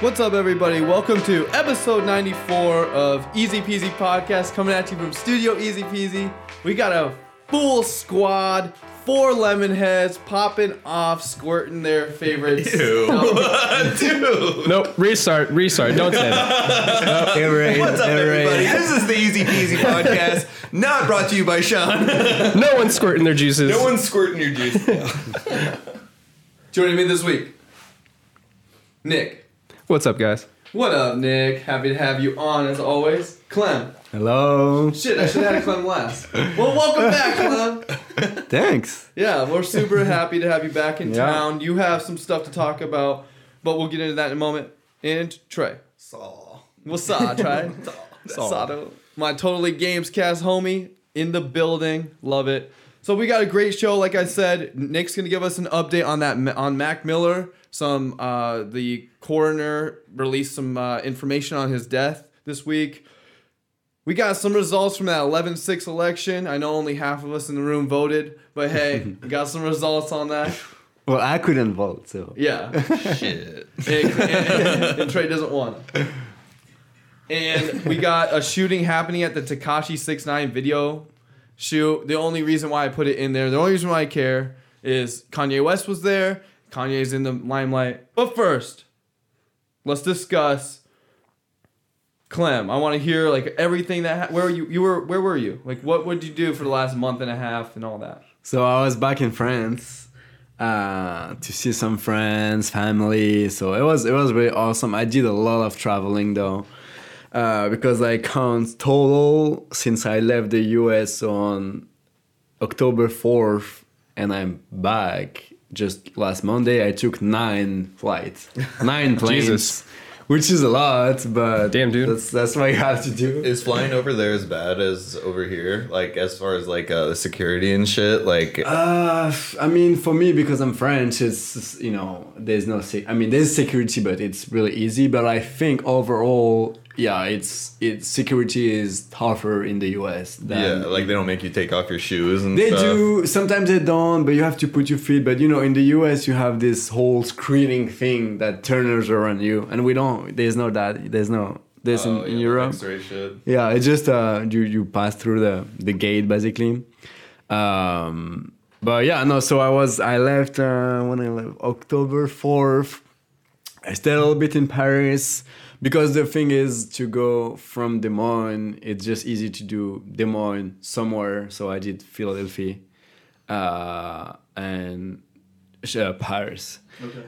What's up, everybody? Welcome to episode 94 of Easy Peasy Podcast, coming at you from Studio Easy Peasy. We got a full squad, four lemon heads popping off, squirting their favorites. Dude. Nope. Restart. Restart. Don't say that. Everett, What's up, Everett. everybody? This is the Easy Peasy Podcast, not brought to you by Sean. No one's squirting their juices. No one's squirting your juice. Joining me this week, Nick. What's up, guys? What up, Nick? Happy to have you on as always. Clem. Hello. Shit, I should have had Clem last. Well, welcome back, Clem. Thanks. Yeah, we're super happy to have you back in Yeah. town. You have some stuff to talk about, but we'll get into that in a moment. And Trey. Saw. What's up, Trey? Sato. My Totally Games cast homie in the building. Love it. So we got a great show, like I said. Nick's gonna give us an update on that on Mac Miller. Some uh, the coroner released some uh, information on his death this week. We got some results from that 11-6 election. I know only half of us in the room voted, but hey, we got some results on that. Well, I couldn't vote, so. Yeah. Shit. and, and, and Trey doesn't want it. And we got a shooting happening at the Tekashi 69 video shoot. The only reason why I put it in there, the only reason why I care is Kanye West was there. Kanye's in the limelight. But first, let's discuss Clem. I want to hear like everything that ha- where were you you were where were you? Like what would you do for the last month and a half and all that? So I was back in France uh, to see some friends, family. So it was it was really awesome. I did a lot of traveling though, uh, because I count total since I left the US on October fourth, and I'm back just last Monday. I took nine flights, nine planes. Jesus. Which is a lot, but Damn, dude. that's that's what you have to do. Is flying over there as bad as over here? Like, as far as like uh, security and shit? Like, Uh, I mean, for me, because I'm French, it's you know, there's no. Se- I mean, there's security, but it's really easy. But I think overall, yeah, it's it's security is tougher in the U.S. Than yeah, like they don't make you take off your shoes and they stuff. do. Sometimes they don't, but you have to put your feet. But you know, in the U.S., you have this whole screening thing that turners around you, and we don't. There's no that. There's no. this Oh, in, yeah, in Europe. Yeah, it's just uh you you pass through the the gate basically. Um but yeah, no, so I was I left uh when I left October 4th. I stayed a little bit in Paris because the thing is to go from Des Moines, it's just easy to do Des Moines somewhere, so I did Philadelphia uh and uh, Paris.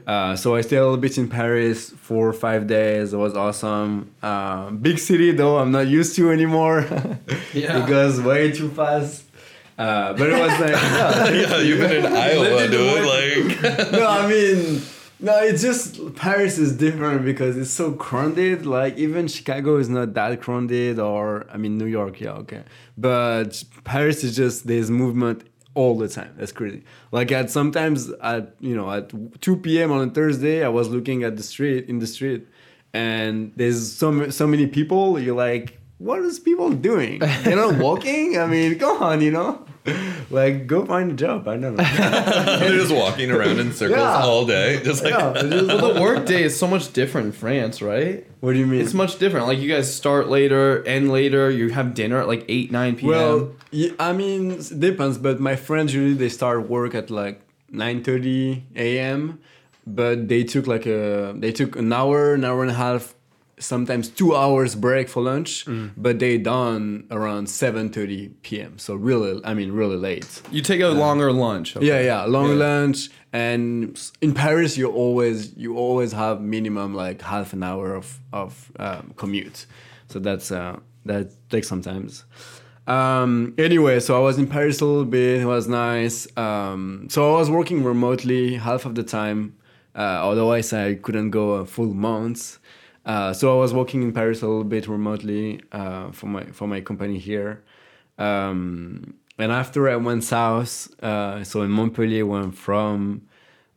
Uh, so I stayed a little bit in Paris for five days. It was awesome. Uh, big city though, I'm not used to anymore. Yeah. it goes way too fast. Uh, but it was like, yeah, yeah, you've been in Iowa, dude. Like, no, I mean, no, it's just Paris is different because it's so crowded. Like even Chicago is not that crowded, or I mean New York, yeah, okay. But Paris is just there's movement all the time. That's crazy. Like at sometimes at you know at 2 p.m. on a Thursday, I was looking at the street in the street, and there's so so many people. You're like, what is people doing? They're not walking. I mean, come on, you know. Like, go find a job. I don't know. they're just walking around in circles Yeah. all day, just like. Yeah, it is- Well, the work day is so much different in France, right? What do you mean? It's much different. Like you guys start later, end later. You have dinner at like eight, nine p.m. well, yeah, I mean, it depends. But my friends usually they start work at like nine thirty a.m. But they took like a they took an hour, an hour and a half, sometimes two hours break for lunch. But they done around seven thirty p.m. So really, I mean, really late. you take a longer lunch. Yeah, yeah, long Yeah. lunch. And in Paris, you always you always have minimum like half an hour of of um, commute. So that's uh, that takes sometimes. Um, anyway, so I was in Paris a little bit. It was nice. Um, so I was working remotely half of the time. Uh, otherwise, I couldn't go a full month. Uh, so I was working in Paris a little bit remotely uh, for my for my company here. Um, and after I went south, uh, so in Montpellier, where I'm from,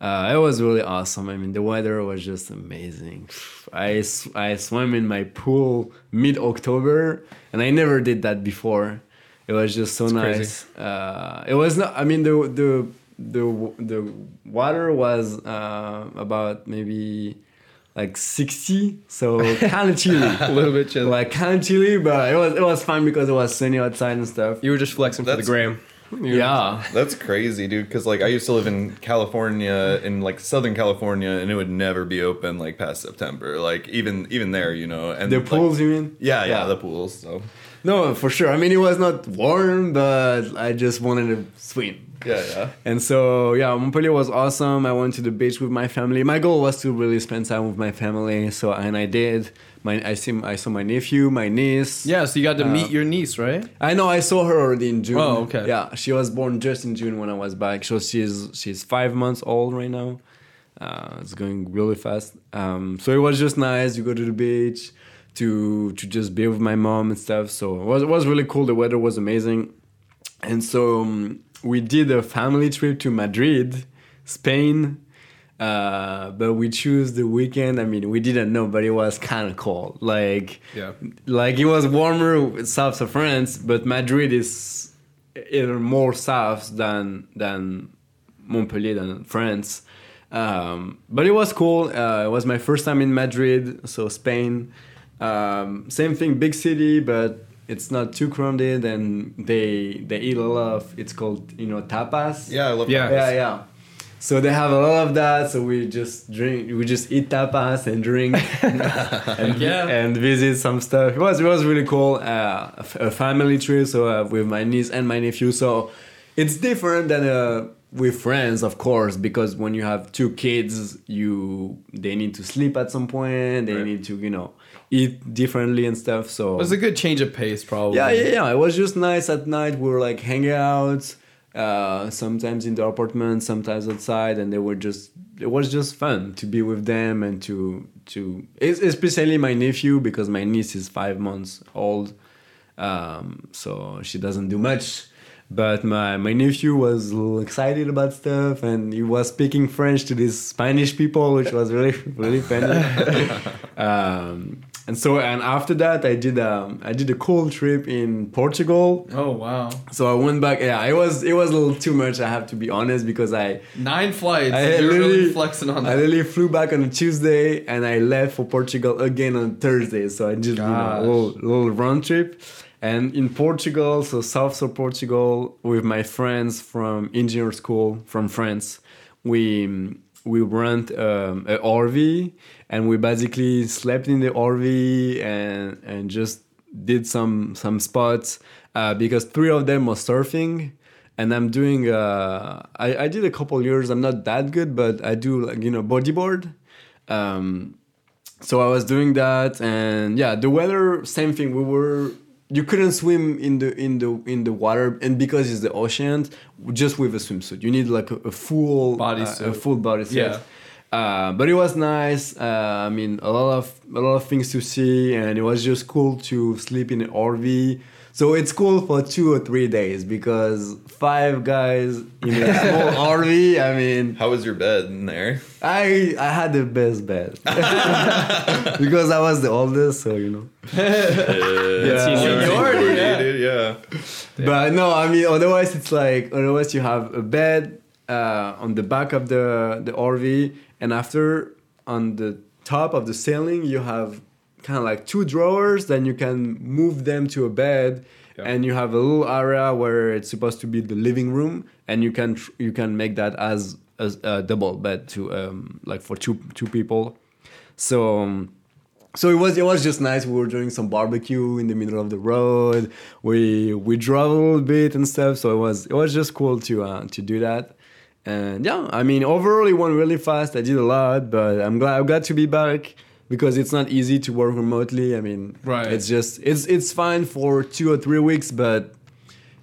uh, it was really awesome. I mean, the weather was just amazing. I I swam in my pool mid October, and I never did that before. It was just so crazy. nice. Uh, it was not. I mean, the the the the water was uh, about maybe like 60, so kind of chilly. A little bit chilly like kind of chilly, but it was it was fun because it was sunny outside and stuff. you were just flexing for the gram. You- Yeah. That's crazy, dude. Because like I used to live in California, in like Southern California, and it would never be open like past September. Like even even there, you know. And The like- pools, you mean? yeah, yeah, the pools. So No, for sure. I mean, it was not warm, but I just wanted to swim. yeah, yeah. And so, yeah, Montpellier was awesome. I went to the beach with my family. My goal was to really spend time with my family. So, and I did. My, I see, I saw my nephew, my niece. Yeah, so you got to Uh, meet your niece, right? I know. I saw her already in June. Oh, okay. Yeah, she was born just in June when I was back. So she's she's five months old right now. Uh, it's going really fast. Um, so it was just nice. You go to the beach to to just be with my mom and stuff. So it was it was really cool. The weather was amazing, and so um, we did a family trip to Madrid, Spain. Uh, but we choose the weekend. I mean, we didn't know, but it was kind of cold. Like, Yeah. like it was warmer south of France, but Madrid is even more south than than Montpellier than France. Um, but it was cool. Uh, it was my first time in Madrid, so Spain. Um, same thing, big city, but it's not too crowded, and they they eat a lot of. It's called you know tapas. Yeah, I love Yeah. Yeah, yeah. So they have a lot of that. So we just drink, we just eat tapas and drink, and, Yeah. and visit some stuff. It was it was really cool. Uh, a f- a family trip, so uh, with my niece and my nephew. So it's different than uh, with friends, of course, because when you have two kids, you they need to sleep at some point. They Right. need to you know eat differently and stuff. So It was a good change of pace, probably. yeah, yeah, yeah. It was just nice at night. We were like hanging out, uh, sometimes in the apartment, sometimes outside, and they were just. It was just fun to be with them and to to especially my nephew because my niece is five months old, um, so she doesn't do much. But my, my nephew was excited about stuff and he was speaking French to these Spanish people, which was really really funny. um, and so and after that I did um, I did a cool trip in Portugal. Oh wow. So I went back. Yeah, it was it was a little too much. I have to be honest because I Nine flights. I You're really literally- flexing on I literally flew back on a Tuesday and I left for Portugal again on Thursday. So I just did you know, a little, little round trip. And in Portugal, so south of Portugal, with my friends from engineer school from France, we we rent um, a RV and we basically slept in the RV and and just did some some spots uh, because three of them was surfing. And I'm doing uh, I, I did a couple years. I'm not that good but I do like you know bodyboard. Um, so I was doing that. And yeah the weather same thing. We were you couldn't swim in the in the in the water. And because it's the ocean just with a swimsuit. You need like a, a full Bodysuit. uh, a full bodysuit. Yeah. Uh, but it was nice. Uh, I mean, a lot of a lot of things to see, and it was just cool to sleep in an RV. So it's cool for two or three days because five guys in a small RV. I mean, How was your bed in there? I I had the best bed because I was the oldest, so you know. yeah, Seniority, yeah. dude. Yeah. But no, I mean, otherwise it's like otherwise you have a bed uh, on the back of the the RV, and after on the top of the ceiling you have kind of like two drawers. Then you can move them to a bed, Yeah. and you have a little area where it's supposed to be the living room, and you can tr- you can make that as as a double bed to um like for two two people. So. Um, so it was it was just nice. We were doing some barbecue in the middle of the road. We we drove a little bit and stuff. So it was it was just cool to uh, to do that. And yeah, I mean overall it went really fast. I did a lot, but I'm glad I'm glad to be back because it's not easy to work remotely. I mean, Right. It's just it's it's fine for two or three weeks, but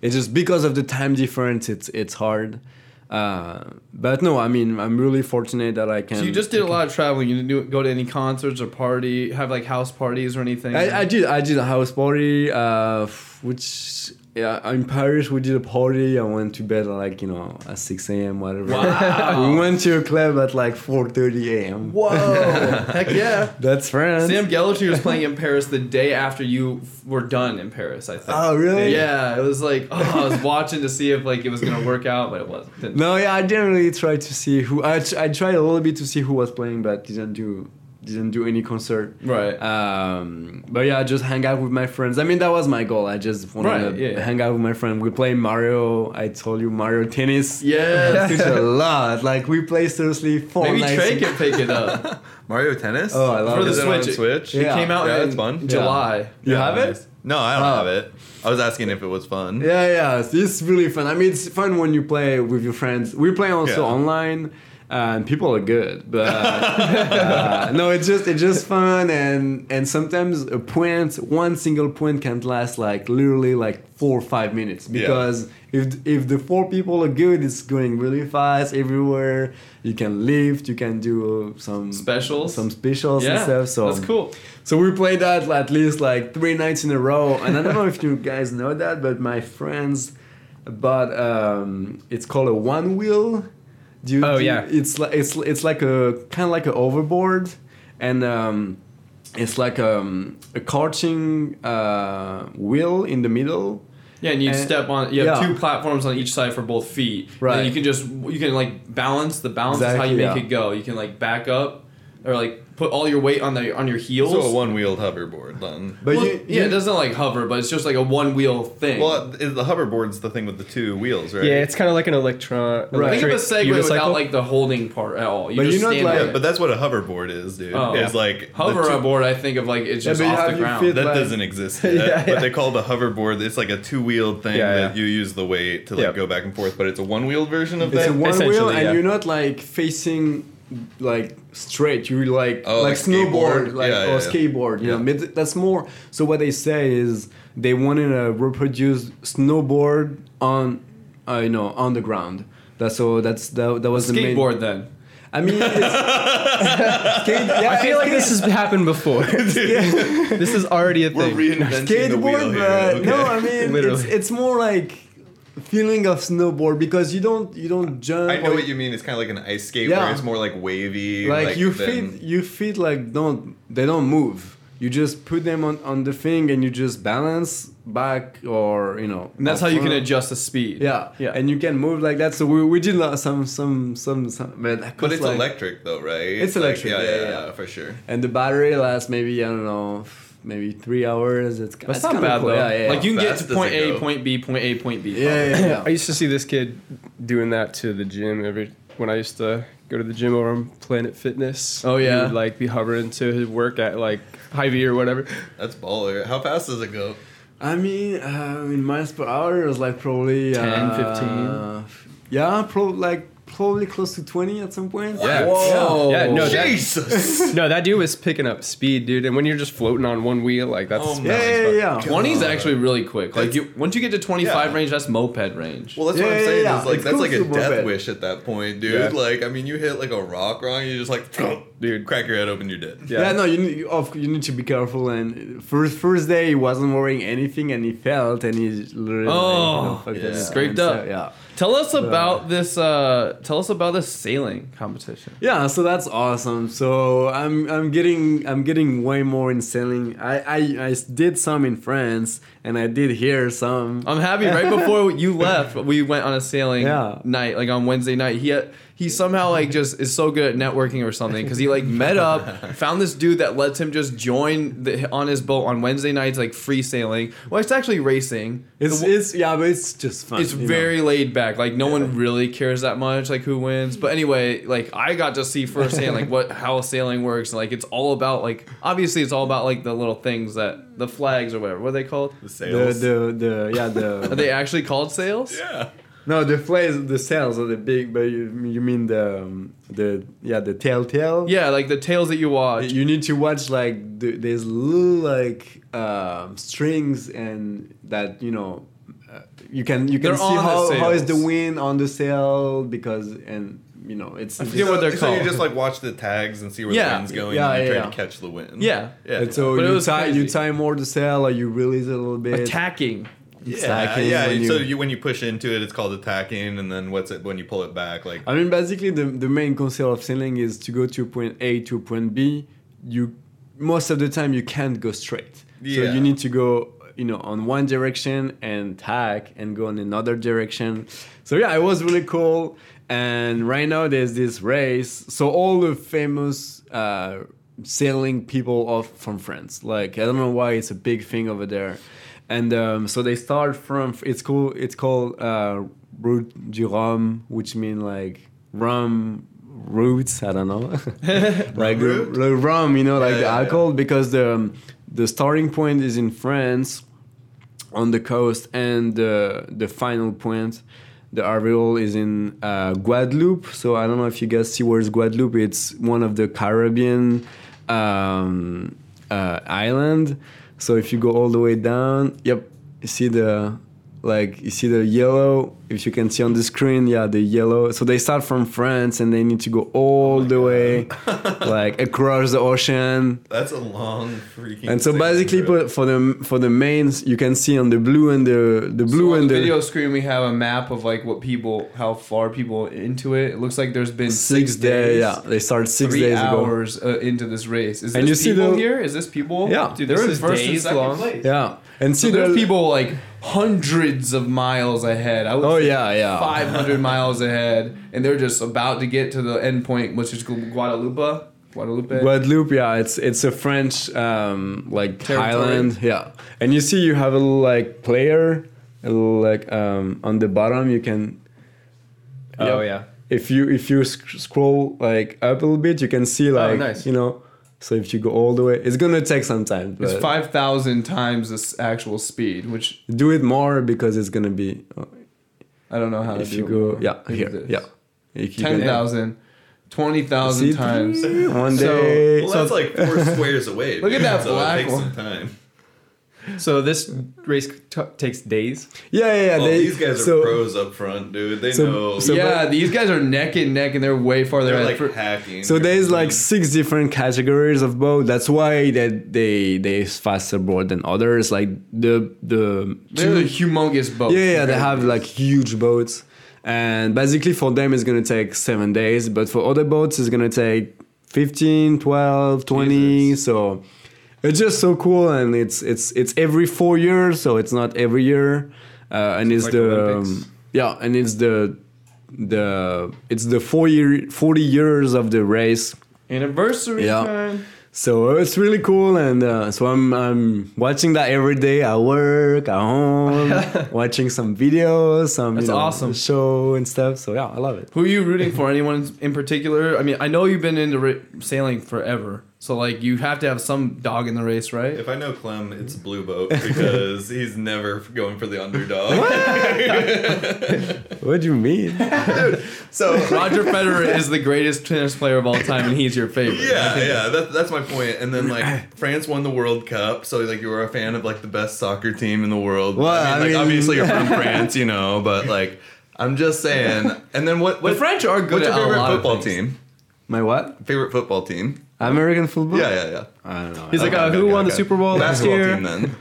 it's just because of the time difference. It's it's hard. Uh, but no, I mean I'm really fortunate that I can. So you just did a lot of traveling. You didn't do, go to any concerts or party, have like house parties or anything. I, I did I did a house party, uh, which yeah in Paris we did a party. I went to bed at like you know at six a.m. whatever. Wow. we went to a club at like four thirty a.m. Whoa! Heck yeah! That's France. Sam Gellaitry was playing in Paris the day after you f- were done in Paris. I think. Oh, really? Yeah, it was like oh, I was watching to see if like it was gonna work out, but it wasn't. Didn't. No, yeah, I didn't really try to see who. I, I tried a little bit to see who was playing, but didn't do didn't do any concert. Right. Um, but yeah, just hang out with my friends. I mean, that was my goal. I just wanted Right, to yeah. hang out with my friend. We play Mario. I told you Mario Tennis. Yeah, It's a lot. Like we play seriously four Maybe nights. Trey can pick it up. Mario Tennis. Oh, I love For the Is it on Switch. Switch? Yeah. It came out Yeah, in that's fun. July. You have it? nice. No, I don't Oh. have it. I was asking if it was fun. Yeah, yeah, it's, it's really fun. I mean, it's fun when you play with your friends. We play also Yeah. Online, and people are good. But uh, no, it's just it's just fun, and and sometimes a point, one single point, can last like literally like four or five minutes because if if the four people are good, it's going really fast everywhere. You can lift, you can do some Specials? some specials and Yeah. stuff. So That's cool. so we played that at least like three nights in a row, and I don't know if you guys know that, but my friends bought um, it's called a one wheel. Do you, Oh, do you- yeah. it's like it's it's like a kind of like a overboard, and um, it's like um, a karting uh, wheel in the middle. Yeah, and you And- step on. You have yeah. two platforms on each side for both feet. Right. And you can just you can like balance. The balance is how you make yeah. it go. You can like back up, or like put all your weight on the on your heels. So a one-wheeled hoverboard then. But Well, you, yeah, you- it doesn't like hover, but it's just like a one wheel thing. Well, the hoverboard's the thing with the two wheels, right? Yeah, it's kind of like an electron. Right. Think of a electric Segway without like the holding part at all. You But just you're not stand like- Yeah, but that's what a hoverboard is, dude. Oh. It's like the hoverboard. I think of like it's just but off the ground. That like- doesn't exist yet, Yeah, but they call the hoverboard. It's like a two-wheeled thing Yeah, that you use the weight to like Yeah. go back and forth. But it's a one-wheeled version of it's that. It's a one wheel, and you're not like facing like straight. You're like Oh, like like snowboard, like Yeah, or yeah, yeah. skateboard. You know, Yeah. but that's more. So what they say is they wanted to reproduce snowboard on, uh, you know, on the ground. That's so. That's that. That was the main. Skateboard then. I mean, it's, skate, yeah, I feel like this has happened before. this is already a thing. We're thing. reinventing the wheel skateboard, here. okay. no, I mean, it's, it's more like feeling of snowboard because you don't you don't jump. I know what you mean. It's kind of like an ice skate Yeah. where it's more like wavy. like, you than- feet you feet like don't they don't move you just put them on, on the thing and you just balance back or you know And that's up how you can adjust the speed. yeah Yeah. and you can move like that so we, we did like some some some, some but, But it's like- electric though, right? It's like- electric, yeah, yeah, yeah, yeah. yeah, for sure. and the battery lasts maybe i don't know maybe three hours it's That's it's not kinda bad cool. though. yeah, yeah, Like you can get to point A, go? point B, point A, point B. yeah, yeah, yeah. I used to see this kid doing that to the gym every when I used to go to the gym over on Planet Fitness. Oh, He yeah? would, like be hovering to his work at like Hy-Vee or whatever. That's baller. How fast does it go? I mean, uh, in miles per hour, it was like probably 10, uh, Yeah, probably like probably close to twenty at some point. Yeah. Whoa. Yeah, no, that- Jesus. No, that dude was picking up speed, dude. And when you're just floating on one wheel, like that's Oh, yeah, yeah, yeah. 20 is actually really quick. Like you, once you get to 25 Yeah. range, that's moped range. Well, that's what I'm saying. yeah. Is like It's that's cool like a death it. wish at that point, dude. Yeah. Like I mean, you hit like a rock wrong, you just like, Dude. crack your head open, you're dead. Yeah. Yeah, no, you need, you, of, you need to be careful. And first first day, he wasn't wearing anything, and he felt, and he literally Oh, like, you know, yeah. Scraped up. So, yeah. Tell us about this. Uh, tell us about this sailing competition. Yeah, so that's awesome. So I'm I'm getting I'm getting way more in sailing. I I, I did some in France, and I did here some. I'm happy. Right before you left, we went on a sailing Yeah. night, like on Wednesday night. He had, he somehow like just is so good at networking or something because he like met up, found this dude that lets him just join the, on his boat on Wednesday nights, like free sailing. Well, it's actually racing. It's The- it's yeah, but it's just fun. it's you know. very laid back. Like no one really cares that much, like who wins. But anyway, like I got to see firsthand like what how sailing works. And, like it's all about like obviously it's all about like the little things that the flags or whatever. What are they called? The the sails. the the yeah Are they actually called sails? yeah. No the flares the sails are the big, but you you mean the um, the yeah the telltale. Yeah, like the tails that you watch. You need to watch like the, there's little like um, strings and that you know uh, you can you can They're see on the how, how is the wind on the sail because and you know it's I forget what they're so you just like watch the tags and see where Yeah. the wind's going Yeah, and you yeah, try yeah. to catch the wind. Yeah. Yeah. and so But you was tie you crazy. tie more the sail or you release it a little bit. Attacking. Yeah, yeah. so you- when you push into it, it's called attacking, and then what's it when you pull it back? Like I mean, basically, the, the main concept of sailing is to go to point A to point B. You most of the time you can't go straight, so you need to go, you know, on one direction and tack and go in another direction. So yeah, it was really cool. And right now there's this race. So all the famous uh, sailing people off from France. Like I don't know why it's a big thing over there, and um, so they start from it's cool. It's called uh, Route du Rhum, which mean like rum roots. I don't know, like the, root? the rum. You know, like Yeah, the yeah, yeah. alcohol because the um, the starting point is in France on the coast and the the final point the Ariel is in uh, Guadeloupe. So I don't know if you guys see where's Guadeloupe. It's one of the Caribbean um, uh, island. So if you go all the way down, yep, you see the like you see the yellow. If you can see on the screen, yeah, the yellow. So they start from France and they need to go all the way like across the ocean. That's a long freaking. And so basically, trip. for, for the for the mains, you can see on the blue and the the blue so and the the video screen, we have a map of like what people, how far people into it. It looks like there's been six, six, days. days. Yeah, they start six three days ago. hours uh, into this race. Is And this you see people the- here? Is this people? Yeah. Dude, This they're in first and days second long. place. Yeah, and So see there's people like hundreds of miles ahead. I would Oh say yeah, yeah. 500 miles ahead, and they're just about to get to the end point, which is Guadalupe. Guadalupe. Guadeloupe, yeah, it's it's a French um, like Territory. island, yeah. And you see, you have a little like player, a little like um, on the bottom. You can, Oh Yep. yeah. if you if you sc- scroll like up a little bit, you can see like nice. you know. So if you go all the way, it's gonna take some time. it's 5,000 times this actual speed, which do it more because it's gonna be. I don't know how if to you do. go, more. yeah, here, this. yeah. If 10,000, 20,000 times. one So- day. Well, that's like four squares away. Look at dude, that so black it takes one. Some time. So this race t- takes days. yeah, yeah, yeah. Well, they- these guys are so- pros up front, dude. They so- know. so- yeah, these guys are neck and neck, and they're way farther they're ahead. like for- hacking. So They're there's like six different categories of boat. That's why that they they faster board than others. Like the the they're the humongous boats. yeah yeah they have like huge boats, and basically for them it's gonna take seven days, but for other boats it's gonna take 15, 12, 20. Jesus. So it's just so cool, and it's it's it's every four years, so it's not every year, uh, and it's like the um, yeah, and it's the the it's the four year 40 years of the race anniversary Yeah. time. so it's really cool, and uh, so I'm I'm watching that every day at work, at home, watching some videos, some That's you know, awesome. show and stuff. So yeah, I love it. Who are you rooting for? Anyone in particular? I mean, I know you've been into ra- sailing forever, so like you have to have some dog in the race, right? If I know Clem, it's Blue Boat because he's never going for the underdog. What do you mean? so Roger Federer is the greatest tennis player of all time, and he's your favorite. yeah, yeah, that, that's my point. And then like France won the World Cup, so like you were a fan of like the best soccer team in the world. Well, I mean, I like mean- obviously you're from France, you know, but like I'm just saying. And then what? The what French are good What's your at a favorite lot of football things. team? My what? Favorite football team? American football? Yeah, yeah, yeah. I don't know. He's like, Okay, uh, okay, who okay, won the okay. Super Bowl last Basketball year? team then.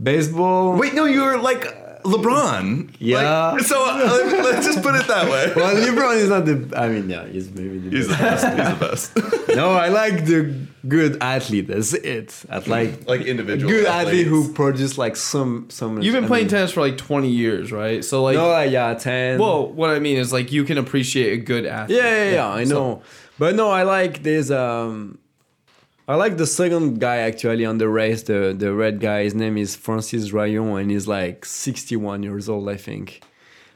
baseball. Wait, no, you were like LeBron. Yeah. Like, so uh, let's just put it that way. Well, LeBron is not the. I mean, yeah, he's maybe the He's the best. best. He's the best. no, I like the good athlete. That's it. I like like individual. good athlete who athletes. produce like some some. You've been I playing mean- tennis for like 20 years, right? So like, No, like, yeah, ten. well, what I mean is like you can appreciate a good athlete. Yeah, yeah, yeah, I So- know. But no, I like this. Um, I like the second guy actually on the race. The the red guy. His name is Francis Joyon, and he's like sixty one years old, I think.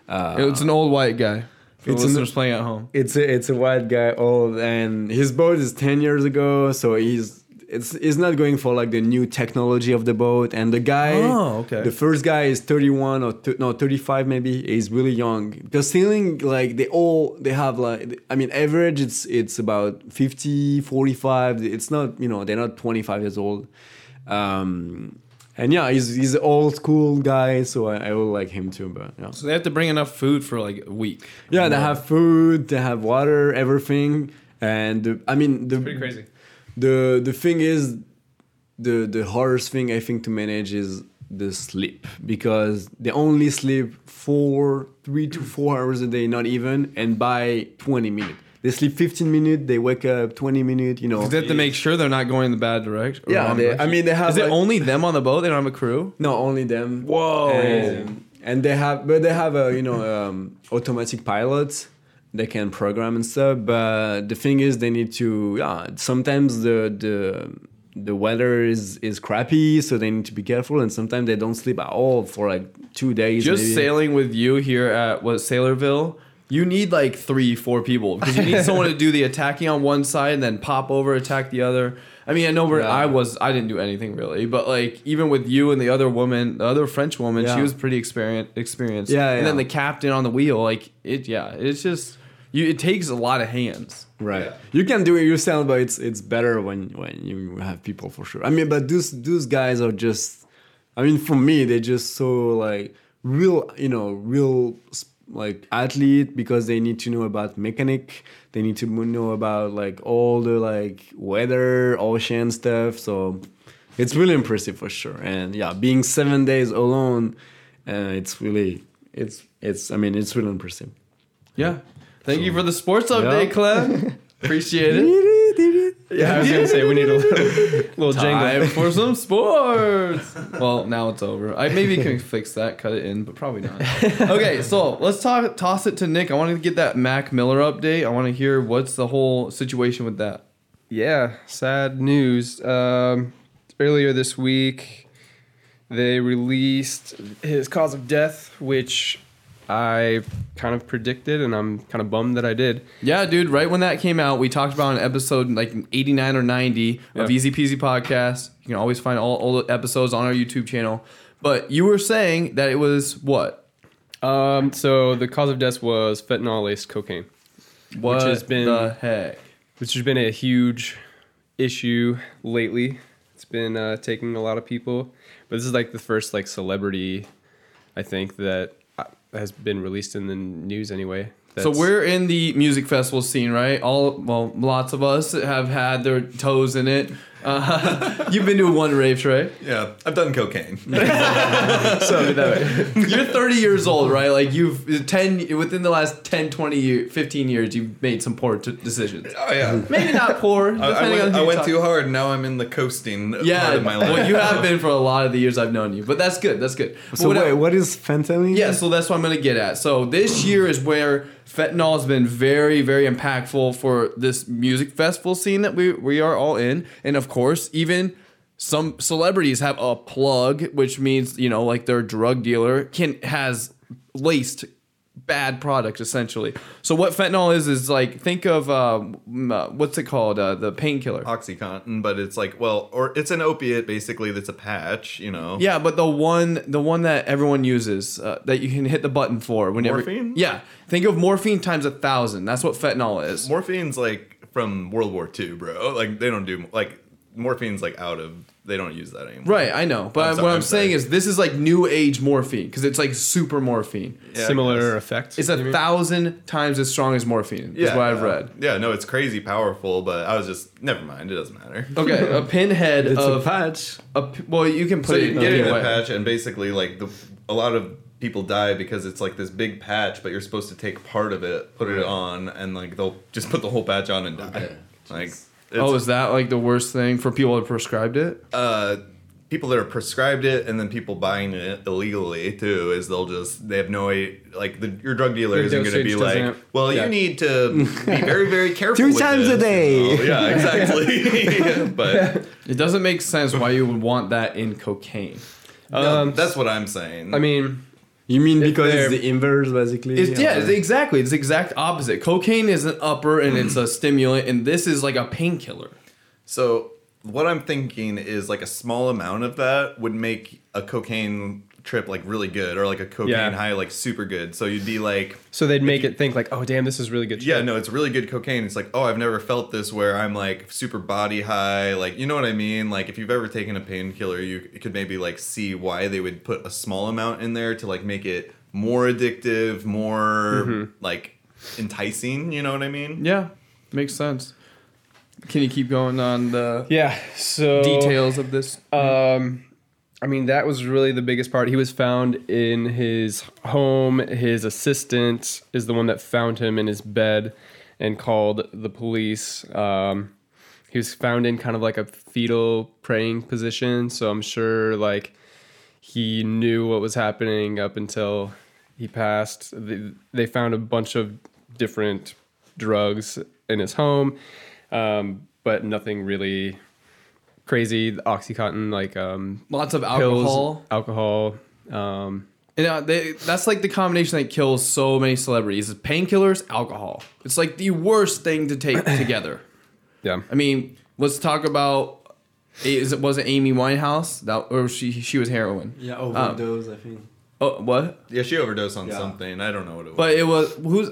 Uh, It's an old white guy. For It's an- playing at home. it's a it's a white guy, old, and his boat is ten years ago, so he's it's he's not going for like the new technology of the boat. And the guy, Oh, okay. the first guy is thirty one or th- no thirty five maybe. He's really young because sailing like they all they have like I mean average it's it's about 50, 45. It's not you know they're not twenty five years old. Um, and yeah, he's he's an old school guy, so I, I will like him too. But yeah. So they have to bring enough food for like a week. Yeah, they have food, they have water, everything, and the, I mean the Pretty crazy. The the thing is, the the hardest thing I think to manage is the sleep because they only sleep four, three to four hours a day, not even, and by twenty minutes. They sleep fifteen minutes, they wake up twenty minutes. You know. They have to make sure they're not going in the bad direction. or Yeah, they- direction. I mean, they have, Is it only them on the boat? They don't have a crew. No, only them. Whoa. And, and they have, but they have a you know um, automatic pilots, they can program and stuff. But the thing is, they need to. Yeah, sometimes the the the weather is is crappy, so they need to be careful. And sometimes they don't sleep at all for like two days. Just maybe. sailing with you here at what Saylorville, you need like three, four people because you need someone to do the attacking on one side and then pop over attack the other. I mean, I know where Yeah. I was. I didn't do anything really, but like even with you and the other woman, the other French woman, she was pretty experienced. Experienced. Yeah, And then the captain on the wheel, like it. Yeah, it's just you. It takes a lot of hands. Right. Yeah. You can do it yourself, but it's it's better when when you have people for sure. I mean, but those those guys are just. I mean, for me, they're just so like real. You know, real like athlete because they need to know about mechanic. They need to know about like all the like weather, ocean stuff. So it's really impressive for sure. And yeah, being seven days alone, uh, it's really it's it's. I mean, it's really impressive. Yeah. Thank you for the sports update, Yeah. Clem. Appreciate it. Yeah, I was gonna say we need a little, little Time jingle. for some sports. well, now it's over. I maybe can fix that, cut it in, but probably not. Okay, so let's talk. Toss it to Nick. I want to get that Mac Miller update. I want to hear what's the whole situation with that. Yeah, sad news. Um, earlier this week, they released his cause of death, which I kind of predicted, and I'm kind of bummed that I did. Yeah, dude. Right when that came out, we talked about an episode like 89 or 90 of Easy Peasy Podcast. You can always find all, the episodes on our YouTube channel. But you were saying that it was what? Um, so the cause of death was fentanyl laced cocaine, What has been- the heck? which has been a huge issue lately. It's been uh, taking a lot of people, but this is like the first like celebrity, I think that has been released in the news anyway. So we're in the music festival scene, right? All well, lots of us have had their toes in it. Uh, you've been to one rave, Trey. Yeah, I've done cocaine. so that You're 30 years old, right? Like you've 10 within the last 10, 20 years, 15 years, you've made some poor t- decisions. oh yeah. Maybe not poor. I, I went, on who I went too hard. Now I'm in the coasting Yeah, part of my life. well, you have been for a lot of the years I've known you, but that's good. That's good. So What- wait, what is fentanyl? Yeah, so that's what I'm gonna get at. So this year is where fentanyl has been very, very impactful for this music festival scene that we we are all in, and of course, even some celebrities have a plug, which means you know, like their drug dealer can has laced bad products essentially. So what fentanyl is is like think of uh, uh, what's it called uh, the painkiller. Oxycontin, but it's like well, or it's an opiate basically. That's a patch, you know. Yeah, but the one the one that everyone uses uh, that you can hit the button for whenever. Morphine? Yeah, think of morphine times a thousand. That's what fentanyl is. Morphine's like from World War II, bro. Like they don't do like morphine's like out of. They don't use that anymore. right, I know, but I'm what I'm, I'm saying sorry. is this is like new age morphine because it's like super morphine. Yeah, I similar guess. effect. It's you a mean? thousand times as strong as morphine. is Yeah, what I've yeah. read. Yeah, no, it's crazy powerful, but I was just never mind. It doesn't matter. Okay, a pinhead It's a of patch. a p- well, you can So put you it can get it in anyway. a patch, and basically, like the a lot of people die because it's like this big patch, but you're supposed to take part of it, put it on, and like they'll just put the whole patch on and die. Okay. Like, it's, Oh, is that like the worst thing for people that prescribed it? uh, people that are prescribed it, and then people buying it illegally too. Is they'll just they have no idea, like the, your drug dealer Their isn't going to be like, well, yeah. you need to be very very careful. Two with times a day. you know? Yeah, exactly. but It doesn't make sense why you would want that in cocaine. no, Um, that's what I'm saying. I mean, You mean because it's the inverse, basically? It's, yeah, it's exactly. It's the exact opposite. Cocaine is an upper and it's a stimulant, and this is like a painkiller. So what I'm thinking is like a small amount of that would make a cocaine trip like really good, or like a cocaine Yeah. high like super good. So you'd be like, so they'd make it think like, oh damn, this is really good. yeah, no, it's really good cocaine. It's like, oh, I've never felt this where I'm like super body high. Like, you know what I mean? Like, if you've ever taken a painkiller, you could maybe like see why they would put a small amount in there to like make it more addictive, more Mm-hmm. like enticing. You know what I mean? Yeah, makes sense. Can you keep going on the Yeah. So details of this? Um, I mean, that was really the biggest part. He was found in his home. His assistant is the one that found him in his bed and called the police. Um, he was found in kind of like a fetal praying position. So I'm sure like he knew what was happening up until he passed. They, they found a bunch of different drugs in his home, um, but nothing really crazy. OxyContin, like um, Lots of pills, alcohol. alcohol. Um, And uh, they, that's like the combination that kills so many celebrities: is painkillers, alcohol. It's like the worst thing to take together. yeah, I mean, let's talk about. Is it was it Amy Winehouse that or she she was heroin? Yeah, overdose. I think. Oh, what? Yeah, she overdosed on Yeah. something. I don't know what it was. But it was who's.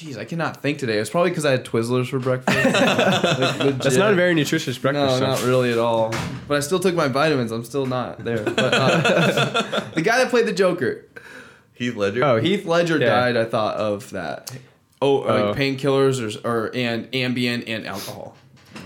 Jeez, I cannot think today. It's probably because I had Twizzlers for breakfast. Like, that's not a very nutritious breakfast. No, breakfast. not really at all. But I still took my vitamins. I'm still not there. But uh, the guy that played the Joker, Heath Ledger. Oh, Heath Ledger Yeah. died. I thought of that. Oh, Oh. like painkillers or, or and Ambien and alcohol.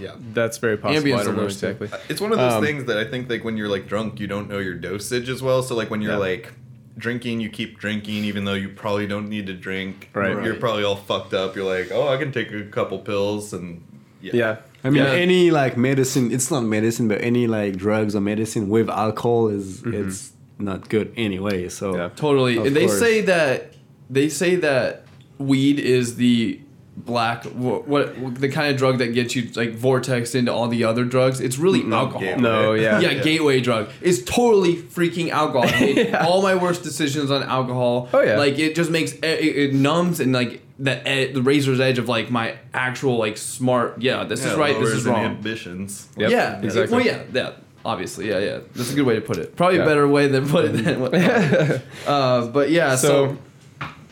yeah. That's very possible. Ambien's I don't the know exactly. It's one of those Um, things that I think like when you're like drunk, you don't know your dosage as well. So like when you're Yeah. like drinking, you keep drinking even though you probably don't need to drink. Right. You're Right. probably all fucked up. You're like, oh, I can take a couple pills and yeah. Yeah, I mean, Yeah. any like medicine. It's not medicine, but any like drugs or medicine with alcohol is mm-hmm. it's not good anyway. So Yeah. Totally. And they course. say that they say that weed is the black what, what the kind of drug that gets you like vortex into all the other drugs. It's really alcohol. gateway. No, yeah. yeah, gateway drug. It's totally freaking alcohol. I made all my worst decisions on alcohol. Oh, yeah. Like it just makes it, it numbs and like the ed, the razor's edge of like my actual like smart. Yeah, this Yeah, is right. This is wrong. Inhibitions. Yep, yeah, exactly. Well, yeah, yeah. Obviously, yeah, yeah. That's a good way to put it. Probably Yeah. a better way than put it than what. uh, but yeah, so, so,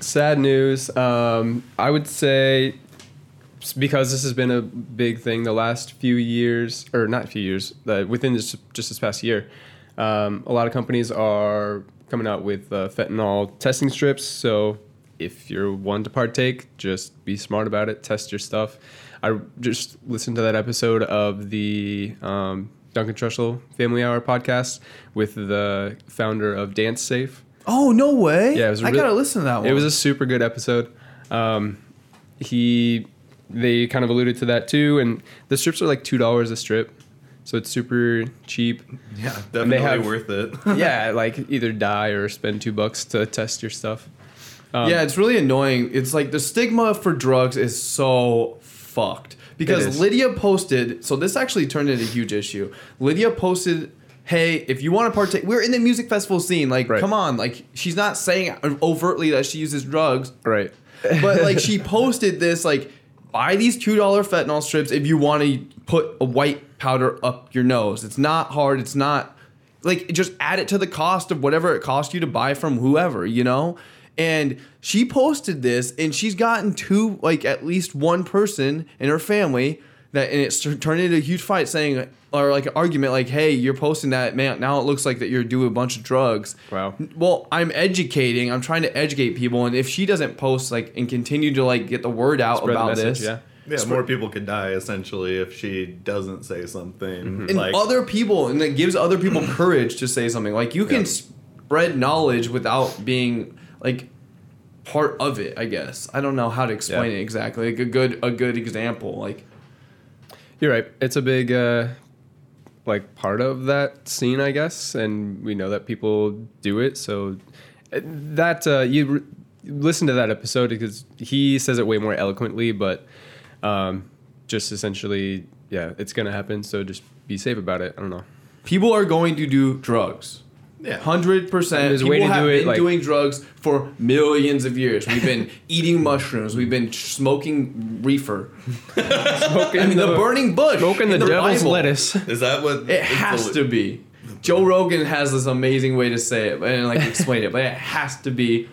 sad news. Um, I would say because this has been a big thing the last few years, or not few years, uh, within this, just this past year, um, a lot of companies are coming out with uh, fentanyl testing strips. So if you're one to partake, just be smart about it. Test your stuff. I just listened to that episode of the um, Duncan Trussell Family Hour podcast with the founder of Dance Safe. Oh no way! Yeah, it was a I real- gotta listen to that one. It was a super good episode. Um, he they kind of alluded to that too, and the strips are like two dollars a strip, so it's super cheap. Yeah, they definitely have- worth it. yeah, like either die or spend two bucks to test your stuff. Um, yeah, it's really annoying. It's like the stigma for drugs is so fucked because. Lydia posted. So this actually turned into a huge issue. Lydia posted. Hey, if you want to partake, we're in the music festival scene. Like, Right. come on! Like, she's not saying overtly that she uses drugs, right. but like she posted this like buy these two dollar fentanyl strips if you want to put a white powder up your nose it's not hard it's not like just add it to the cost of whatever it cost you to buy from whoever you know and she posted this and she's gotten two like at least one person in her family that and it's turned into a huge fight saying or like an argument like hey you're posting that man now it looks like that you're doing a bunch of drugs Wow. well i'm educating i'm trying to educate people and if she doesn't post like and continue to like get the word out Spread the about message, this yeah. yeah, more people could die essentially if she doesn't say something. Mm-hmm. and Like other people and it gives other people courage to say something like you can Yeah. spread knowledge without being like part of it i guess i don't know how to explain Yeah. it exactly like a good a good example like You're right. It's a big uh, like part of that scene, I guess, and we know that people do it. So uh, that uh, you re- listen to that episode because he says it way more eloquently, but um, just essentially, yeah, it's gonna happen. So just be safe about it. I don't know. people are going to do drugs yeah, Hundred percent. There's a People way to have do it, been like- doing drugs for millions of years. We've been eating mushrooms. We've been smoking reefer. Smoking I mean, the, burning bush. smoking the, in devil's Bible. lettuce. is that what It has the- to be. Joe Rogan has this amazing way to say it and like explain it, but it has to be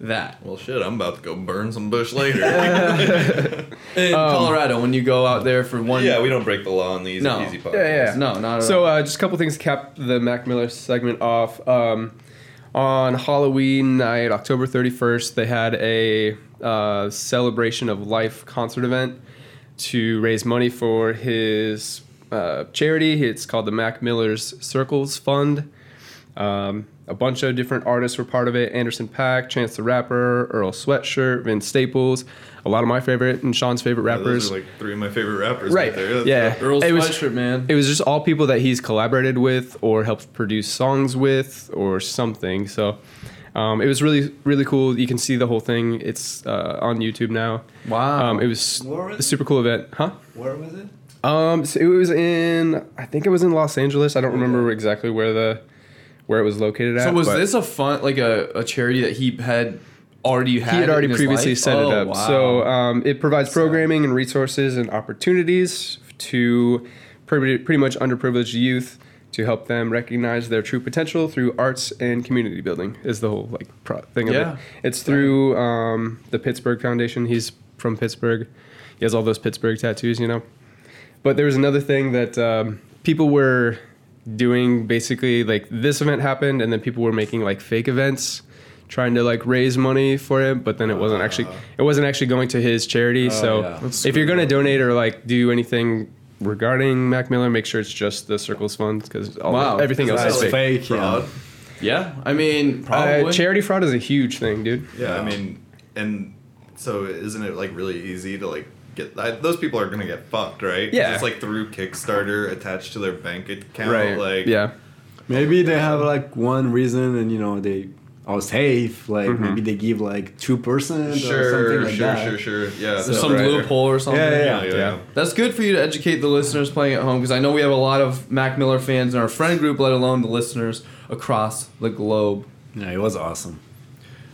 that. Well, shit, I'm about to go burn some bush later. In Colorado, when you go out there for one, yeah, we don't break the law on these No. easy podcasts. Yeah, yeah. no, not at So all. uh, just a couple things to cap the Mac Miller segment off. Um, on Halloween night, October 31st, they had a uh, celebration of life concert event to raise money for his uh, charity. It's called the Mac Miller's Circles Fund. Um, a bunch of different artists were part of it Anderson Paak, Chance the Rapper, Earl Sweatshirt, Vince Staples, a lot of my favorite and Sean's favorite Yeah, rappers. Those are like three of my favorite rappers right, Right, there. That's yeah. Earl Earl's it was- sweatshirt, man. It was just all people that he's collaborated with or helped produce songs with or something. So Um, it was really really cool. You can see the whole thing. It's uh, on YouTube now. Wow. Um, it was was a super cool event, huh? Where was it? Um, so it was in I think it was in Los Angeles. I don't remember exactly where the where it was located at. So was this a fun like a, a charity that he had already had? He had already previously life? set Oh, it up. wow. So um, it provides programming and resources and opportunities to pretty, pretty much underprivileged youth to help them recognize their true potential through arts and community building is the whole like pro- thing of Yeah. it. It's through um, the Pittsburgh Foundation. He's from Pittsburgh. He has all those Pittsburgh tattoos, you know. But there was another thing that um, people were doing basically like this event happened and then people were making like fake events trying to like raise money for it but then it wasn't actually it wasn't actually going to his charity so yeah. That's if you're going to donate or like do anything regarding mac miller make sure it's just the circles fund because Wow. everything else That's is fake, fake. Fraud. Yeah. yeah, I mean probably. Uh, charity fraud is a huge thing dude Yeah, I mean, and so isn't it like really easy to like get I, those people are gonna get fucked, right? Yeah. it's like through Kickstarter attached to their bank account. right Like, yeah Maybe they have like one reason, and you know they are safe. Like Mm-hmm. maybe they give like two percent or Sure, something like sure, that. sure, sure. Yeah, There's so- some right. loophole or something. Yeah, Yeah, yeah, Yeah. That's good for you to educate the listeners playing at home because I know we have a lot of Mac Miller fans in our friend group, let alone the listeners across the globe. Yeah, it was awesome.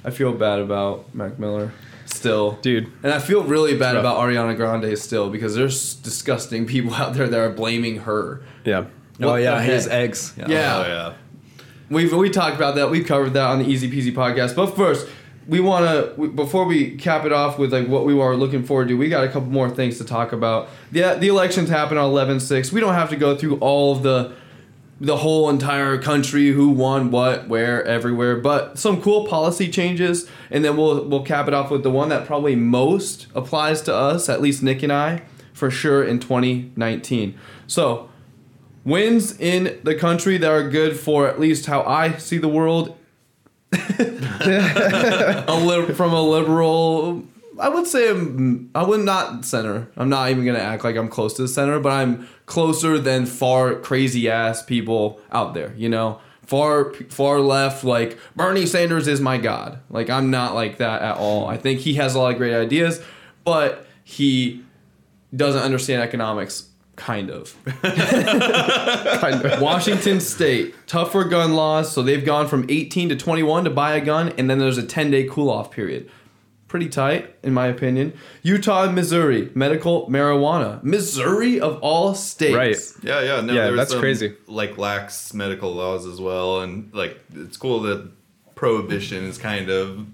I feel bad about Mac Miller still. dude And I feel really bad about Ariana Grande still because there's disgusting people out there that are blaming her. yeah What oh yeah, his heck? ex. Yeah. Oh yeah. We've we talked about that. We've covered that on the Easy Peasy podcast. But first, we want to before we cap it off with like what we are looking forward to. We got a couple more things to talk about. Yeah, the elections happened on 11-6. We don't have to go through all of the the whole entire country who won what where everywhere but some cool policy changes and then we'll we'll cap it off with the one that probably most applies to us at least Nick and I for sure in 2019 so wins in the country that are good for at least how I see the world. a li- from a liberal, I would say I'm, I would not center. I'm not even gonna act like I'm close to the center, but I'm closer than far crazy ass people out there. You know, far far left. Like Bernie Sanders is my god. Like I'm not like that at all. I think he has a lot of great ideas, but he doesn't understand economics. Kind of. kind of Washington State, tougher gun laws, so they've gone from 18 to 21 to buy a gun, and then there's a 10 day cool off period. Pretty tight, in my opinion. Utah and Missouri, medical marijuana. Missouri of all states. Right. Yeah, yeah, no, Yeah, that's some, crazy. Like lax medical laws as well, and like it's cool that prohibition is kind of